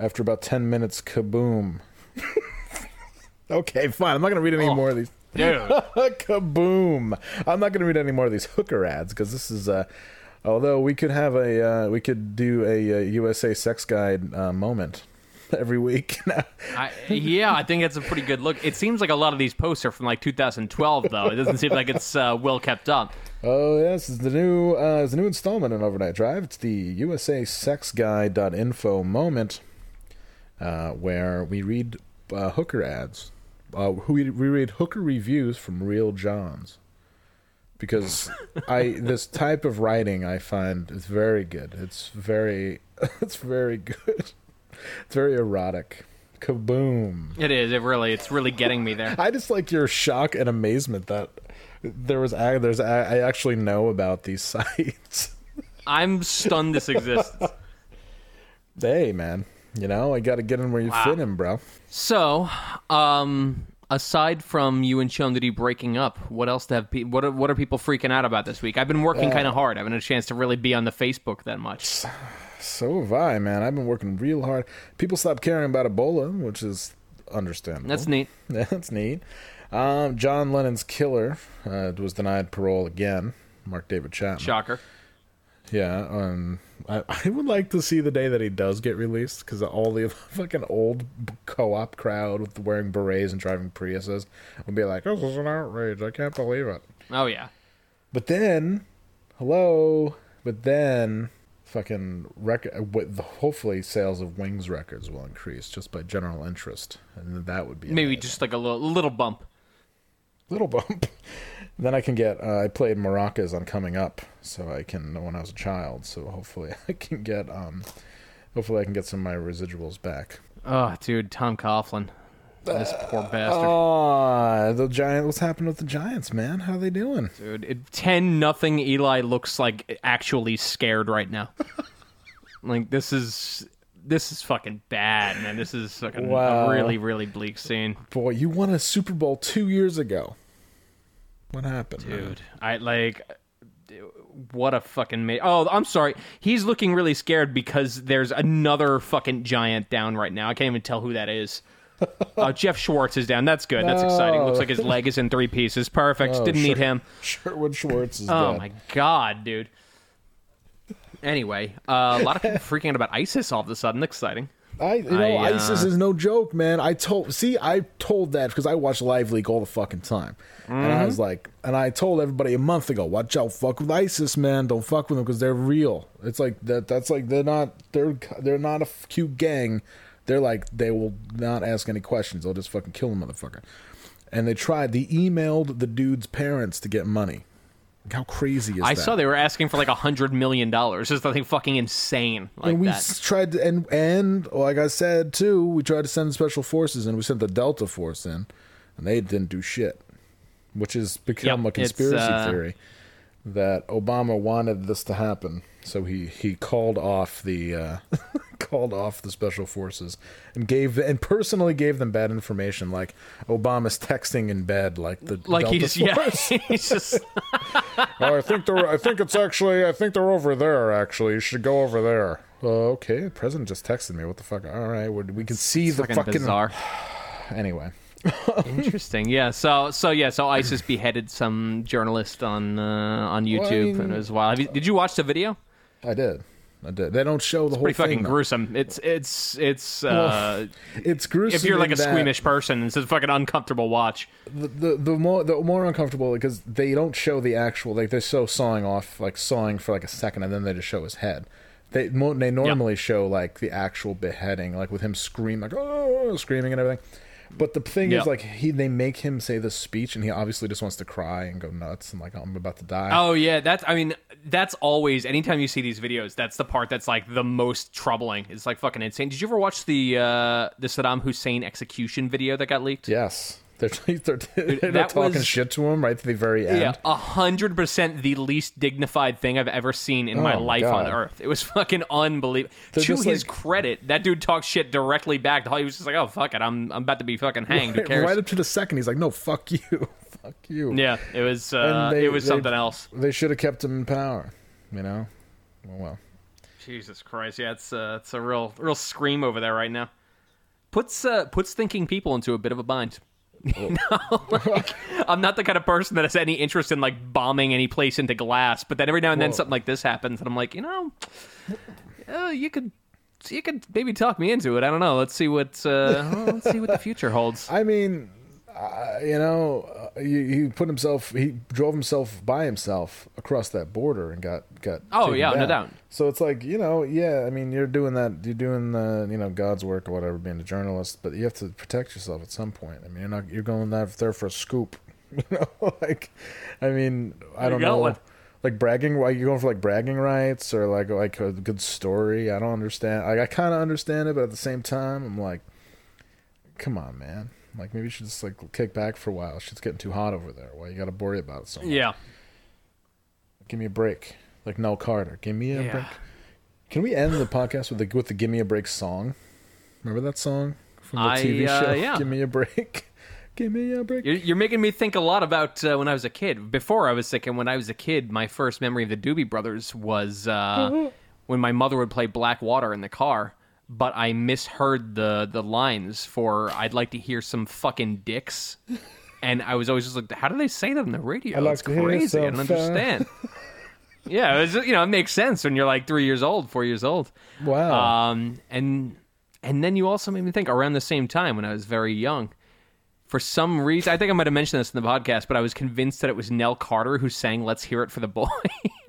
After about ten minutes, kaboom. okay, fine. I'm not gonna read any Oh. more of these. Dude. Kaboom! I'm not going to read any more of these hooker ads because this is. Uh, although we could have a, uh, we could do a, uh USA Sex Guide uh, moment every week. I, yeah, I think it's a pretty good look. It seems like a lot of these posts are from like 2012, though. It doesn't seem like it's uh, well kept up. oh yes, it's the new, uh, it's the new installment in Overnight Drive. It's the USA Sex Guide.info moment, uh, where we read uh, hooker ads. Uh, who we, we read hooker reviews from real Johns. Because I this type of writing I find is very good. It's very it's very good. It's very erotic. Kaboom. It is. It really. It's really getting me there. I just like your shock and amazement that there was there's I actually know about these sites. I'm stunned this exists. hey man, you know I got to get in where you Wow. fit in, bro. So, um, aside from you and Chundity breaking up, what else have pe- what are, what are people freaking out about this week? I've been working kind of hard. I haven't had a chance to really be on the Facebook that much. So have I, man. I've been working real hard. People stopped caring about Ebola, which is understandable. That's neat. That's neat. Um, John Lennon's killer uh, was denied parole again. Mark David Chapman. Shocker. Yeah, um, I, I would like to see the day that he does get released because all the fucking old co-op crowd with wearing berets and driving Priuses would be like, "This is an outrage! I can't believe it." Oh yeah. But then, hello. But then, fucking record with- hopefully sales of Wings records will increase just by general interest, and that would be Maybe amazing. just like a little, little bump. little bump. then I can get. Uh, I played maracas on Coming Up, so I can when I was a child. So hopefully I can get. Um, hopefully I can get some of my residuals back. Oh, dude, Tom Coughlin. This poor bastard. Ah, the giant. What's happened with the Giants, man? How are they doing? Dude, it, 10 nothing Eli looks like actually scared right now. like this is this is fucking bad, man. This is fucking Wow. a really really bleak scene. Boy, you won a Super Bowl two years ago. What happened, man? Dude, I like what a fucking ma- Oh, I'm sorry. He's looking really scared because there's another fucking giant down right now. I can't even tell who that is. Oh, Geoff Schwartz is down. That's good. That's exciting. Looks like his leg is in three pieces. Perfect. Oh, Didn't need him. Sherwood Schwartz is Oh dead. my god, dude. Anyway, uh, a lot of people freaking out about ISIS all of a sudden. Exciting. I, you know, I, uh, ISIS is no joke, man. I told, see, I told that because I watch Live Leak all the fucking time, and Mm-hmm. I was like, and I told everybody a month ago, watch out, fuck with ISIS, man. Don't fuck with them because they're real. It's like that. That's like they're not. They're they're not a cute gang. They're like they will not ask any questions. They'll just fucking kill the motherfucker. And they tried. They emailed the dude's parents to get money. Like, how crazy is that I that? saw they were asking for like a hundred million dollars. Just something fucking insane like and we that. s- tried to, and and like I said too, we tried to send special forces and we sent the Delta Force in, and they didn't do shit, which has become Yep, a it's, conspiracy uh, theory that Obama wanted this to happen, so he he called off the uh, called off the special forces and gave and personally gave them bad information, like Obama's texting in bed, like the like Delta he's yeah, he's just oh, I think they're. I think it's actually. I think they're over there. Actually, you should go over there. Uh, okay, the president just texted me. What the fuck? All right, we we can see the fucking fucking. bizarre. Anyway, Interesting. Yeah. So so yeah. So ISIS beheaded some journalist on uh, on YouTube, mean- and it was wild. Have you, did you watch the video? I did. I did. They don't show the whole Pretty thing. fucking though. gruesome. It's it's it's. Uh, It's gruesome. if you're like a squeamish person, it's a fucking uncomfortable watch. the, the the more the more uncomfortable because they don't show the actual like they're so sawing off like sawing for like a second and then they just show his head. They they normally show like the actual beheading like with him scream like oh screaming and everything. But the thing Yeah. is like he they make him say this speech and he obviously just wants to cry and go nuts and like I'm about to die. Oh yeah, that's. I mean, that's always. Anytime you see these videos, that's the part that's like the most troubling. It's like fucking insane. Did you ever watch the uh the Saddam Hussein execution video that got leaked? Yes. They're they're, they're that talking was- shit to him right to the very end. Yeah, a hundred percent the least dignified thing I've ever seen in my Oh, my life on Earth. It was fucking unbelievable. They're to his like- credit, that dude talked shit directly back. He was just like, "Oh fuck it, I'm I'm about to be fucking hanged. Who Right, cares?" right up to the second, he's like, "No, fuck you, fuck you." yeah, it was uh, they- it was they- something else. They should have kept him in power. You know. Well, well. Jesus Christ, yeah, it's uh, it's a real real scream over there right now. Puts uh, puts thinking people into a bit of a bind. You know, like, I'm not the kind of person that has any interest in like bombing any place into glass, but then every now and then Well- something like this happens, and I'm like, you know, uh, you could you could maybe talk me into it. I don't know. Let's see what uh, let's see what the future holds. I mean, uh, you know, uh, he, he put himself, he drove himself by himself across that border and got got. Oh, taken yeah, no doubt. So it's like you know, yeah. I mean, you're doing that. You're doing the you know God's work or whatever, being a journalist. But you have to protect yourself at some point. I mean, you're not you're going there there for a scoop. You know, like, I mean, I don't know. one. Like bragging, like you going for like bragging rights or like like a good story. I don't understand. Like I kind of understand it, but at the same time, I'm like, come on, man. Like maybe you should just like kick back for a while. Shit's getting too hot over there. Why you got to worry about it so much? Yeah, Give me a break. Like Nell Carter. Give me a Yeah. break. Can we end the podcast with the with the "Give Me a Break" song? Remember that song from the I, TV uh, show? yeah. Give me a break. Give me a break. You're, you're making me think a lot about uh, when I was a kid. Before I was sick, and when I was a kid, my first memory of the Doobie Brothers was uh, when my mother would play Black Water in the car, but I misheard the the lines for "I'd like to hear some fucking dicks," and I was always just like, "How do they say that on the radio? I'd like it's crazy. I don't understand." yeah, it was, you know, it makes sense when you're like three years old, four years old. Wow. Um, and and then you also made me think around the same time when I was very young. For some reason, I think I might have mentioned this in the podcast, but I was convinced that it was Nell Carter who sang "Let's Hear It for the Boy."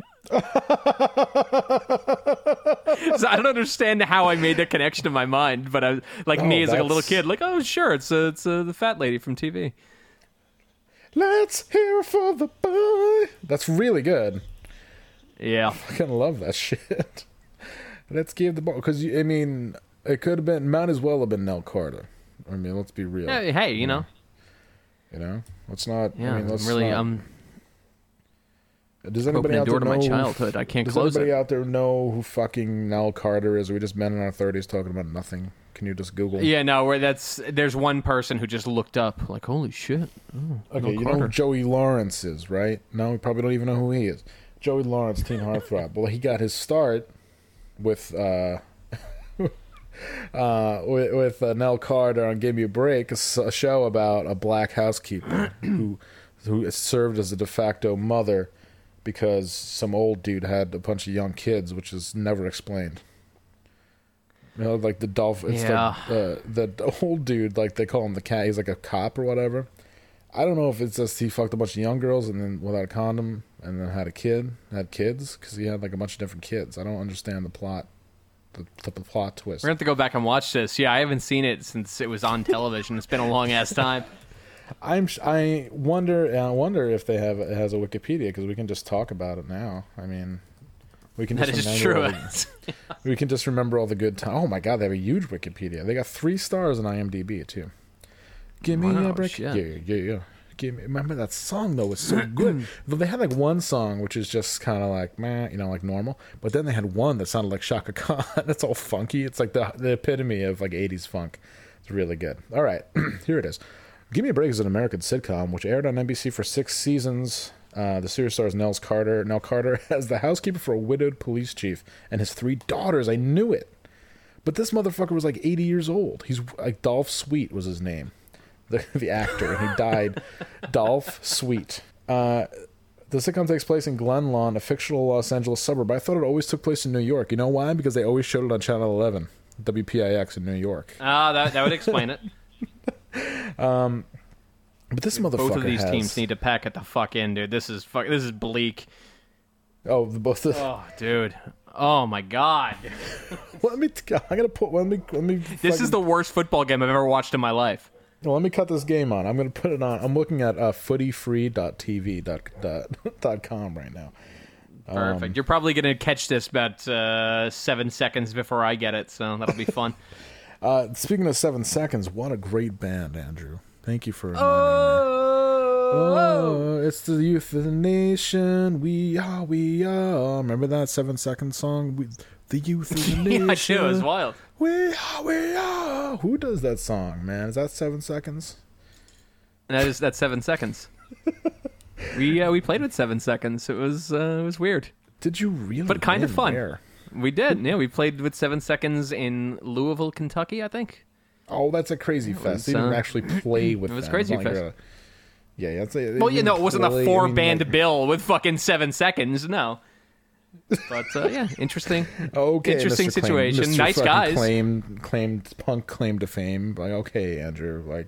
so I don't understand how I made that connection in my mind, but I like me Oh, as like a little kid, like oh sure, it's uh, it's uh, the fat lady from TV. Let's hear for the boy. That's really good. Yeah, I of love that shit. Let's give the ball because I mean it could have been might as well have been Nell Carter. I mean, let's be real. Yeah, hey, you know, You know, let's not. yeah, I mean, let's I'm really, not- um, Does anybody out there to my know? childhood. I can't does close anybody it. out there know who fucking Nell Carter is? Are we just men in our thirties talking about nothing? Can you just Google? yeah, no, where that's there's one person who just looked up, like holy shit. Okay, Nell you know Carter. who Joey Lawrence is, right? No, we probably don't even know who he is. Joey Lawrence, teen heartthrob. well, he got his start with uh, uh, with, with uh, Nell Carter on "Give Me a Break," a show about a black housekeeper who who served as a de facto mother because some old dude had a bunch of young kids, which is never explained. You know, like the dolphin. It's Yeah. like uh, the old dude, like they call him the cat. He's like a cop or whatever. I don't know if it's just he fucked a bunch of young girls and then without a condom and then had a kid, had kids because he had like a bunch of different kids. I don't understand the plot, the, the, plot twist. We're gonna have to go back and watch this. Yeah, I haven't seen it since it was on television. It's been a long ass time. I'm I wonder I wonder if they have has a Wikipedia because we can just talk about it now. I mean, we can That just is remember true. all the- we can just remember all the good time. Oh my god, they have a huge Wikipedia. They got three stars on IMDb too. Give me Wow, a break. shit. Yeah, yeah, yeah. Give me. Remember that song though was so good. Though they had like one song which is just kind of like man, you know, like normal. But then they had one that sounded like Chaka Khan. That's all funky. It's like the the epitome of like '80s funk. It's really good. All right, here it is. Give Me a Break is an American sitcom which aired on NBC for six seasons. Uh, the series stars Nels Carter. Nell Carter as the housekeeper for a widowed police chief and his three daughters. I knew it. But this motherfucker was like 80 years old. He's like Dolph Sweet was his name, the, the actor, and he died. Dolph Sweet. Uh, the sitcom takes place in Glenlawn, a fictional Los Angeles suburb. I thought it always took place in New York. You know why? Because they always showed it on Channel 11, WPIX in New York. Ah, that that would explain it. But this motherfucker Both of these has, teams need to pack it the fuck in, dude. This is fuck. This is bleak. Oh, the- both. The, Oh, dude. Oh my god. Let me. I'm gonna put. Let me. Let me. This is the worst football game I've ever watched in my life. Well, let me cut this game on. I'm going to put it on. I'm looking at uh, footyfree.tv dot, dot, dot com right now. Perfect. Um, You're probably gonna catch this about uh, seven seconds before I get it, so that'll be fun. Uh, speaking of seven seconds, what a great band, Andrew. Thank you for me. Oh, it's the youth of the nation. We are, we are. Remember that seven second song? We, the youth of the yeah, nation. I do. It's wild. We are, we are. Who does that song, man? Is that seven seconds? That is that's seven seconds. we uh, we played with seven seconds. It was uh, it was weird. Did you really? But kind of fun. Where? We did. Yeah, we played with seven seconds in Louisville, Kentucky. I think. Oh, that's a Krazy Fest. was, They didn't uh, actually play with it was them. Crazy like Fest. you're- Yeah, yeah. It's a, Well, you know, it wasn't a play- I four mean, band like- bill with fucking seven seconds. No. But uh, yeah, interesting. Okay, Interesting Mr. Claim- situation. Mr. Nice guys. Claimed, claimed punk claim to fame. Like, okay, Andrew, like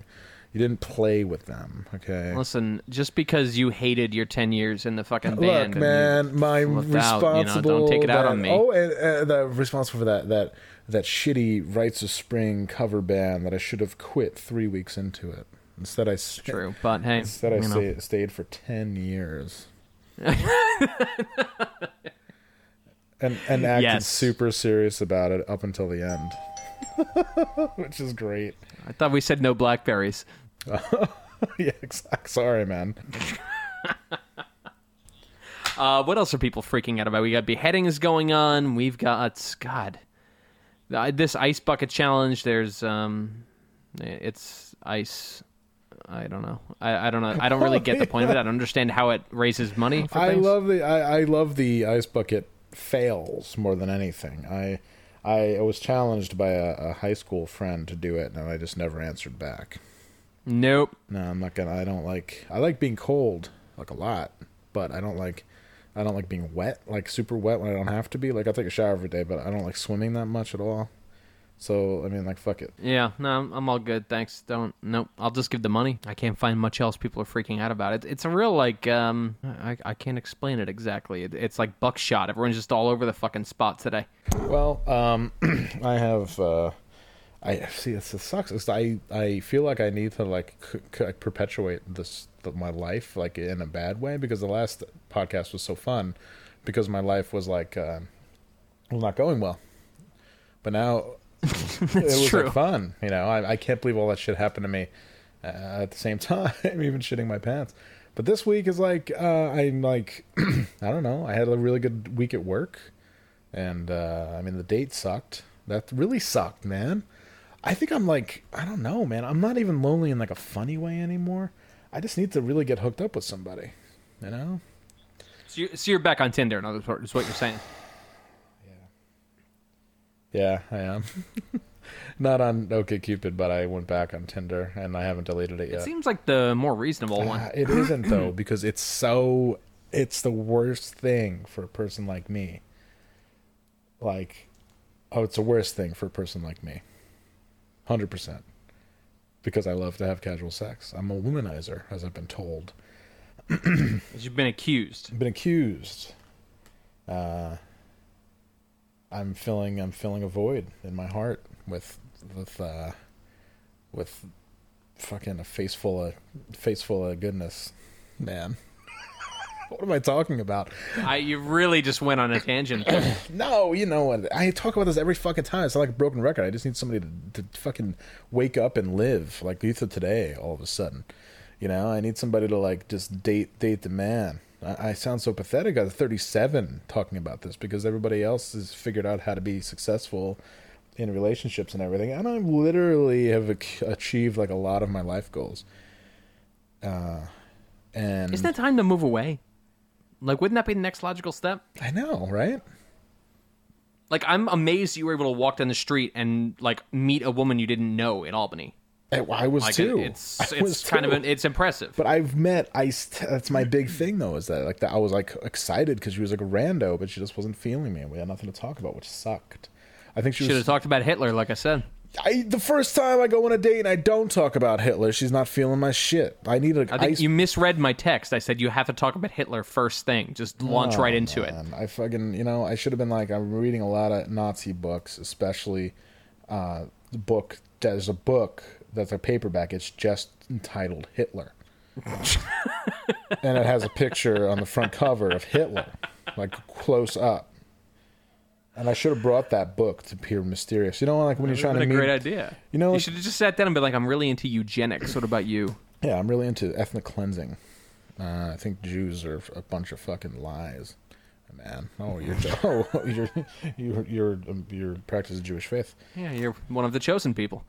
you didn't play with them. Okay. Listen, just because you hated your ten years in the fucking band, and you man, my flipped out, responsible. you know, don't take it out that- on me. Oh, and uh, the responsible for that that that shitty Rites of Spring cover band that I should have quit three weeks into it. Instead, I st- True, but hey, Instead, I stay, stayed for ten years. and and acted Yes. super serious about it up until the end, which is great. I thought we said no blackberries. yeah, exact. Sorry, man. Uh, what else are people freaking out about? We got beheadings going on. We've got God, uh, this ice bucket challenge. There's um, it's ice. I don't know. I, I don't know. I don't really get the point of it. I don't understand how it raises money. For I things. love the I, I love the ice bucket fails more than anything. I I was challenged by a, a high school friend to do it, and I just never answered back. Nope. No, I'm not gonna. I don't like. I like being cold, like a lot, but I don't like. I don't like being wet, like super wet when I don't have to be. Like I take a shower every day, but I don't like swimming that much at all. So I mean, like fuck it. Yeah, no, I'm- I'm all good. Thanks. Don't. Nope. I'll just give the money. I can't find much else people are freaking out about. It, it's a real like um. I I can't explain it exactly. It, it's like buckshot. Everyone's just all over the fucking spot today. Well, um, I have. Uh, I see. This it sucks. It's, I I feel like I need to like c- c- perpetuate this the, my life like in a bad way because the last podcast was so fun because my life was like uh, was not going well, but now it was true. like fun. You know, I, I can't believe all that shit happened to me uh, at the same time, even shitting my pants. But this week is like uh, I'm like I don't know. I had a really good week at work, and uh, I mean the date sucked. That really sucked, man. I think I'm like I don't know, man. I'm not even lonely in like a funny way anymore. I just need to really get hooked up with somebody. You know? So, you, so you're back on Tinder. In other words, is what you're saying. Yeah, Yeah, I am. Not on OkCupid, but I went back on Tinder and I haven't deleted it yet. It seems like the more reasonable one. Ah, it isn't though because it's so it's the worst thing for a person like me. Like oh, it's the worst thing for a person like me. 100%. Because I love to have casual sex. I'm a womanizer as I've been told. You've been accused. I've been accused. Uh I'm filling I'm filling a void in my heart with with uh with fucking a face full of face full of goodness. Man. what am I talking about? I, you really just went on a tangent. No, you know what? I talk about this every fucking time. It's not like a broken record. I just need somebody to, to fucking wake up and live like youth of today. All of a sudden, you know, I need somebody to like just date date the man. I, I sound so pathetic at 37 talking about this because everybody else has figured out how to be successful in relationships and everything, and I literally have ac- achieved like a lot of my life goals. Uh, and Isn't it time to move away? Like, wouldn't that be the next logical step? I know, right? Like, I'm amazed you were able to walk down the street and like meet a woman you didn't know in Albany. I, I was Like, too. it's I was it's kind of an, it's impressive. But I've met I. That's my big thing though. Is that like that? I was like excited because she was like a rando, but she just wasn't feeling me. And we had nothing to talk about, which sucked. I think she Should have talked about Hitler, like I said. I, the first time I go on a date and I don't talk about Hitler, she's not feeling my shit. I need a I think ice. you misread my text. I said you have to talk about Hitler first thing. Just launch Oh, right into it. I fucking you know I should have been like I'm reading a lot of Nazi books, especially uh, the book. There's a book that's a paperback. It's just entitled Hitler, and it has a picture on the front cover of Hitler, like close up. And I should have brought that book to appear mysterious. You know, like when you're trying to a meet. great idea. You know, you like- should have just sat down and be like, "I'm really into eugenics. What about you?" Yeah, I'm really into ethnic cleansing. Uh, I think Jews are a bunch of fucking lies, man. Oh, you're oh, you're you're you're um, you're practicing Jewish faith. Yeah, you're one of the chosen people.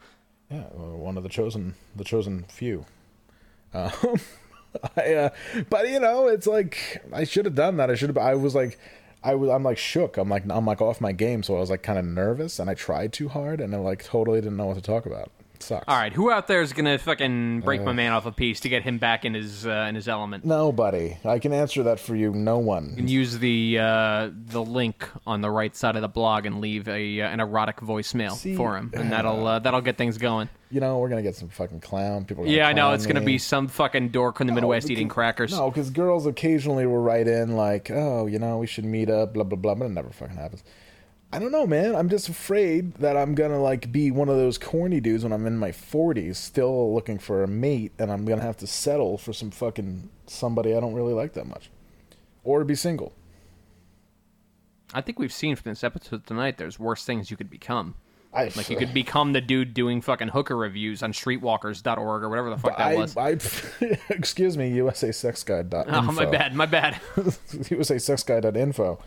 Yeah, one of the chosen, the chosen few. Um, I, uh, but you know, it's like I should have done that. I should have. I was like, I was. I'm like shook. I'm like, I'm like off my game. So I was like kind of nervous, and I tried too hard, and I like totally didn't know what to talk about. Sucks. All right, who out there is gonna fucking break Uh. my man off a piece to get him back in his uh, in his element? Nobody. I can answer that for you. No one. And use the uh, the link on the right side of the blog and leave a uh, an erotic voicemail See, for him, and that'll uh, that'll get things going. You know, we're gonna get some fucking clown people. are gonna Yeah, I know clown it's gonna me. be some fucking dork in the Midwest eating crackers. No, because girls occasionally will write in like, "Oh, you know, we should meet up," blah blah blah, but it never fucking happens. I don't know, man. I'm just afraid that I'm gonna like be one of those corny dudes when I'm in my 40s, still looking for a mate, and I'm gonna have to settle for some fucking somebody I don't really like that much, or be single. I think we've seen from this episode tonight. There's worse things you could become. I Like you could become the dude doing fucking hooker reviews on streetwalkers.org or whatever the fuck that I, was. I, excuse me, USASexGuide.info. oh, my bad, my bad. USASexGuide.info.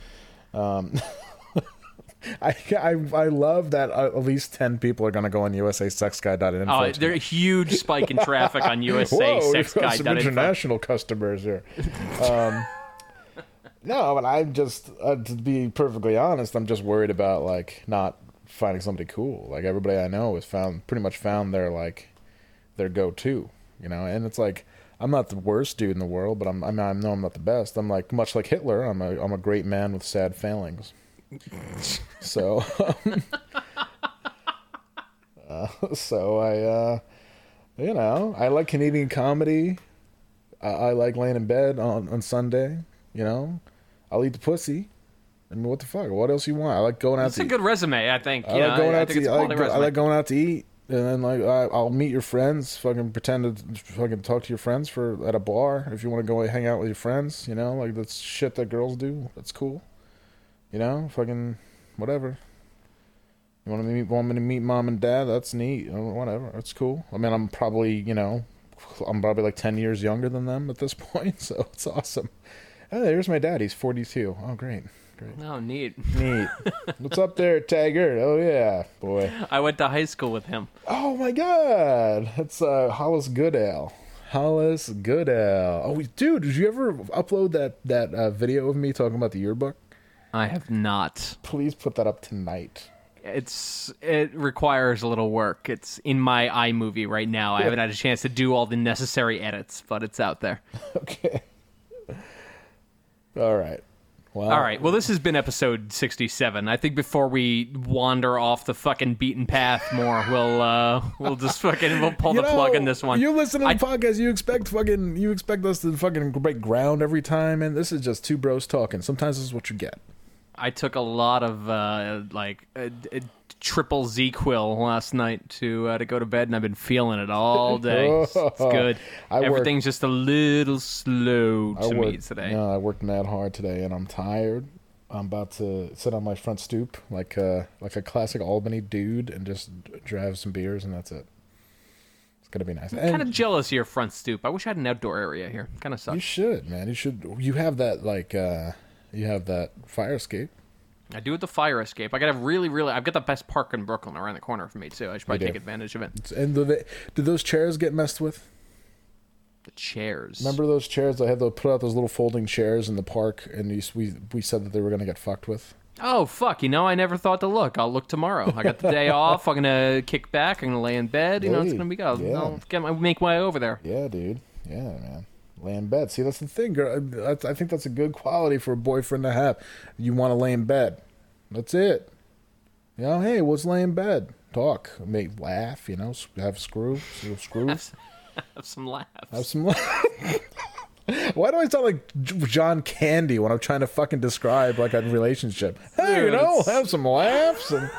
Um, I, I I love that uh, at least ten people are going to go on USASexGuide.info. Oh, there's a huge spike in traffic on USA Sex Guide. some international customers here. Um, no, but I'm just uh, to be perfectly honest, I'm just worried about like not finding somebody cool. Like everybody I know has found pretty much found their like their go-to, you know. And it's like I'm not the worst dude in the world, but I'm, I'm I know I'm not the best. I'm like much like Hitler. I'm a I'm a great man with sad failings. So, uh, so I, uh, you know, I like Canadian comedy. I, I like laying in bed on on Sunday. You know, I'll eat the pussy. I mean, what the fuck? What else you want? I like going out It's to a good resume, I think. I yeah, like going I, out to eat. I like, go- I like going out to eat, and then like I, I'll meet your friends. Fucking pretend to fucking talk to your friends for at a bar if you want to go hang out with your friends. You know, like that's shit that girls do. That's cool. You know, fucking whatever. You want to meet want me to meet mom and dad? That's neat. Whatever, that's cool. I mean, I'm probably you know, I'm probably like ten years younger than them at this point, so it's awesome. Oh, there's my dad. He's 42. Oh, great, great, Oh, neat. neat. What's up there, Taggart? Oh yeah, boy. I went to high school with him. Oh my god, it's uh, Hollis Goodale. Hollis Goodale. Oh, dude, did you ever upload that that uh, video of me talking about the yearbook? I have not. Please put that up tonight. It's it requires a little work. It's in my iMovie right now. I haven't had a chance to do all the necessary edits, but it's out there. Okay. All right. Well, All right. Well, this has been episode 67. I think before we wander off the fucking beaten path more, we'll uh we'll just fucking we'll pull the plug in this one. You listen to the I- podcast, you expect fucking, you expect us to fucking break ground every time, and this is just two bros talking. Sometimes this is what you get. I took a lot of uh, like a, a triple Z quill last night to uh, to go to bed, and I've been feeling it all day. It's, it's good. I Everything's just a little slow to me today. No, I worked mad hard today, and I'm tired. I'm about to sit on my front stoop like a like a classic Albany dude and just drive some beers, and that's it. It's gonna be nice. And Kind of jealous of your front stoop. I wish I had an outdoor area here. Kind of sucks. you should, man. You should. You have that like uh you have that fire escape. I do with the fire escape. I got a really, really. I've got the best park in Brooklyn around the corner from me too. I should probably take advantage of it. And do they, did those chairs get messed with? The chairs. Remember those chairs? I had to put out those little folding chairs in the park, and you, we we said that they were gonna get fucked with. Oh fuck! You know, I never thought to look. I'll look tomorrow. I got the day off. I'm gonna kick back. I'm gonna lay in bed. You know, it's gonna be good. I'll, yeah. I'll get my make my way over there. Yeah, dude. Yeah, man. Lay in bed. See, that's the thing, girl. I, I think that's a good quality for a boyfriend to have. You want to lay in bed. That's it. You know, hey, let's lay in bed. Talk, make laugh. You know, have screw, little screw, Have some laughs. have some. laughs. Why do I sound like John Candy when I'm trying to fucking describe like a relationship? Hey, you Dude, know, it's- have some laughs and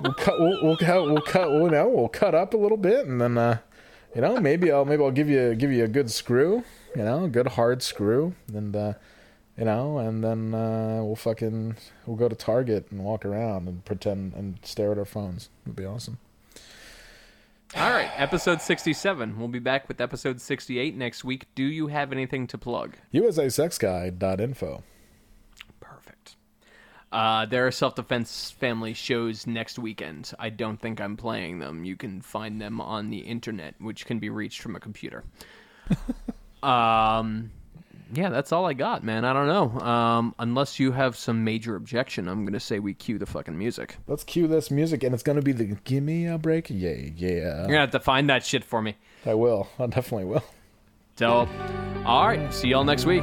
we'll cut. We'll, we'll cut. We'll cut. We'll, know, we'll cut up a little bit, and then, uh, you know, maybe I'll maybe I'll give you give you a good screw. You know, a good hard screw, and uh, you know, and then uh, we'll fucking we'll go to Target and walk around and pretend and stare at our phones. It'd be awesome. All right, episode 67. We'll be back with episode 68 next week. Do you have anything to plug? USASexGuide.info. Uh, there are self defense family shows next weekend. I don't think I'm playing them. You can find them on the internet, which can be reached from a computer. um, yeah, that's all I got, man. I don't know. Um, unless you have some major objection, I'm gonna say we cue the fucking music. Let's cue this music, and it's gonna be the "Give Me a Break." Yeah, yeah. You're gonna have to find that shit for me. I will. I definitely will. So, all right. See y'all next week.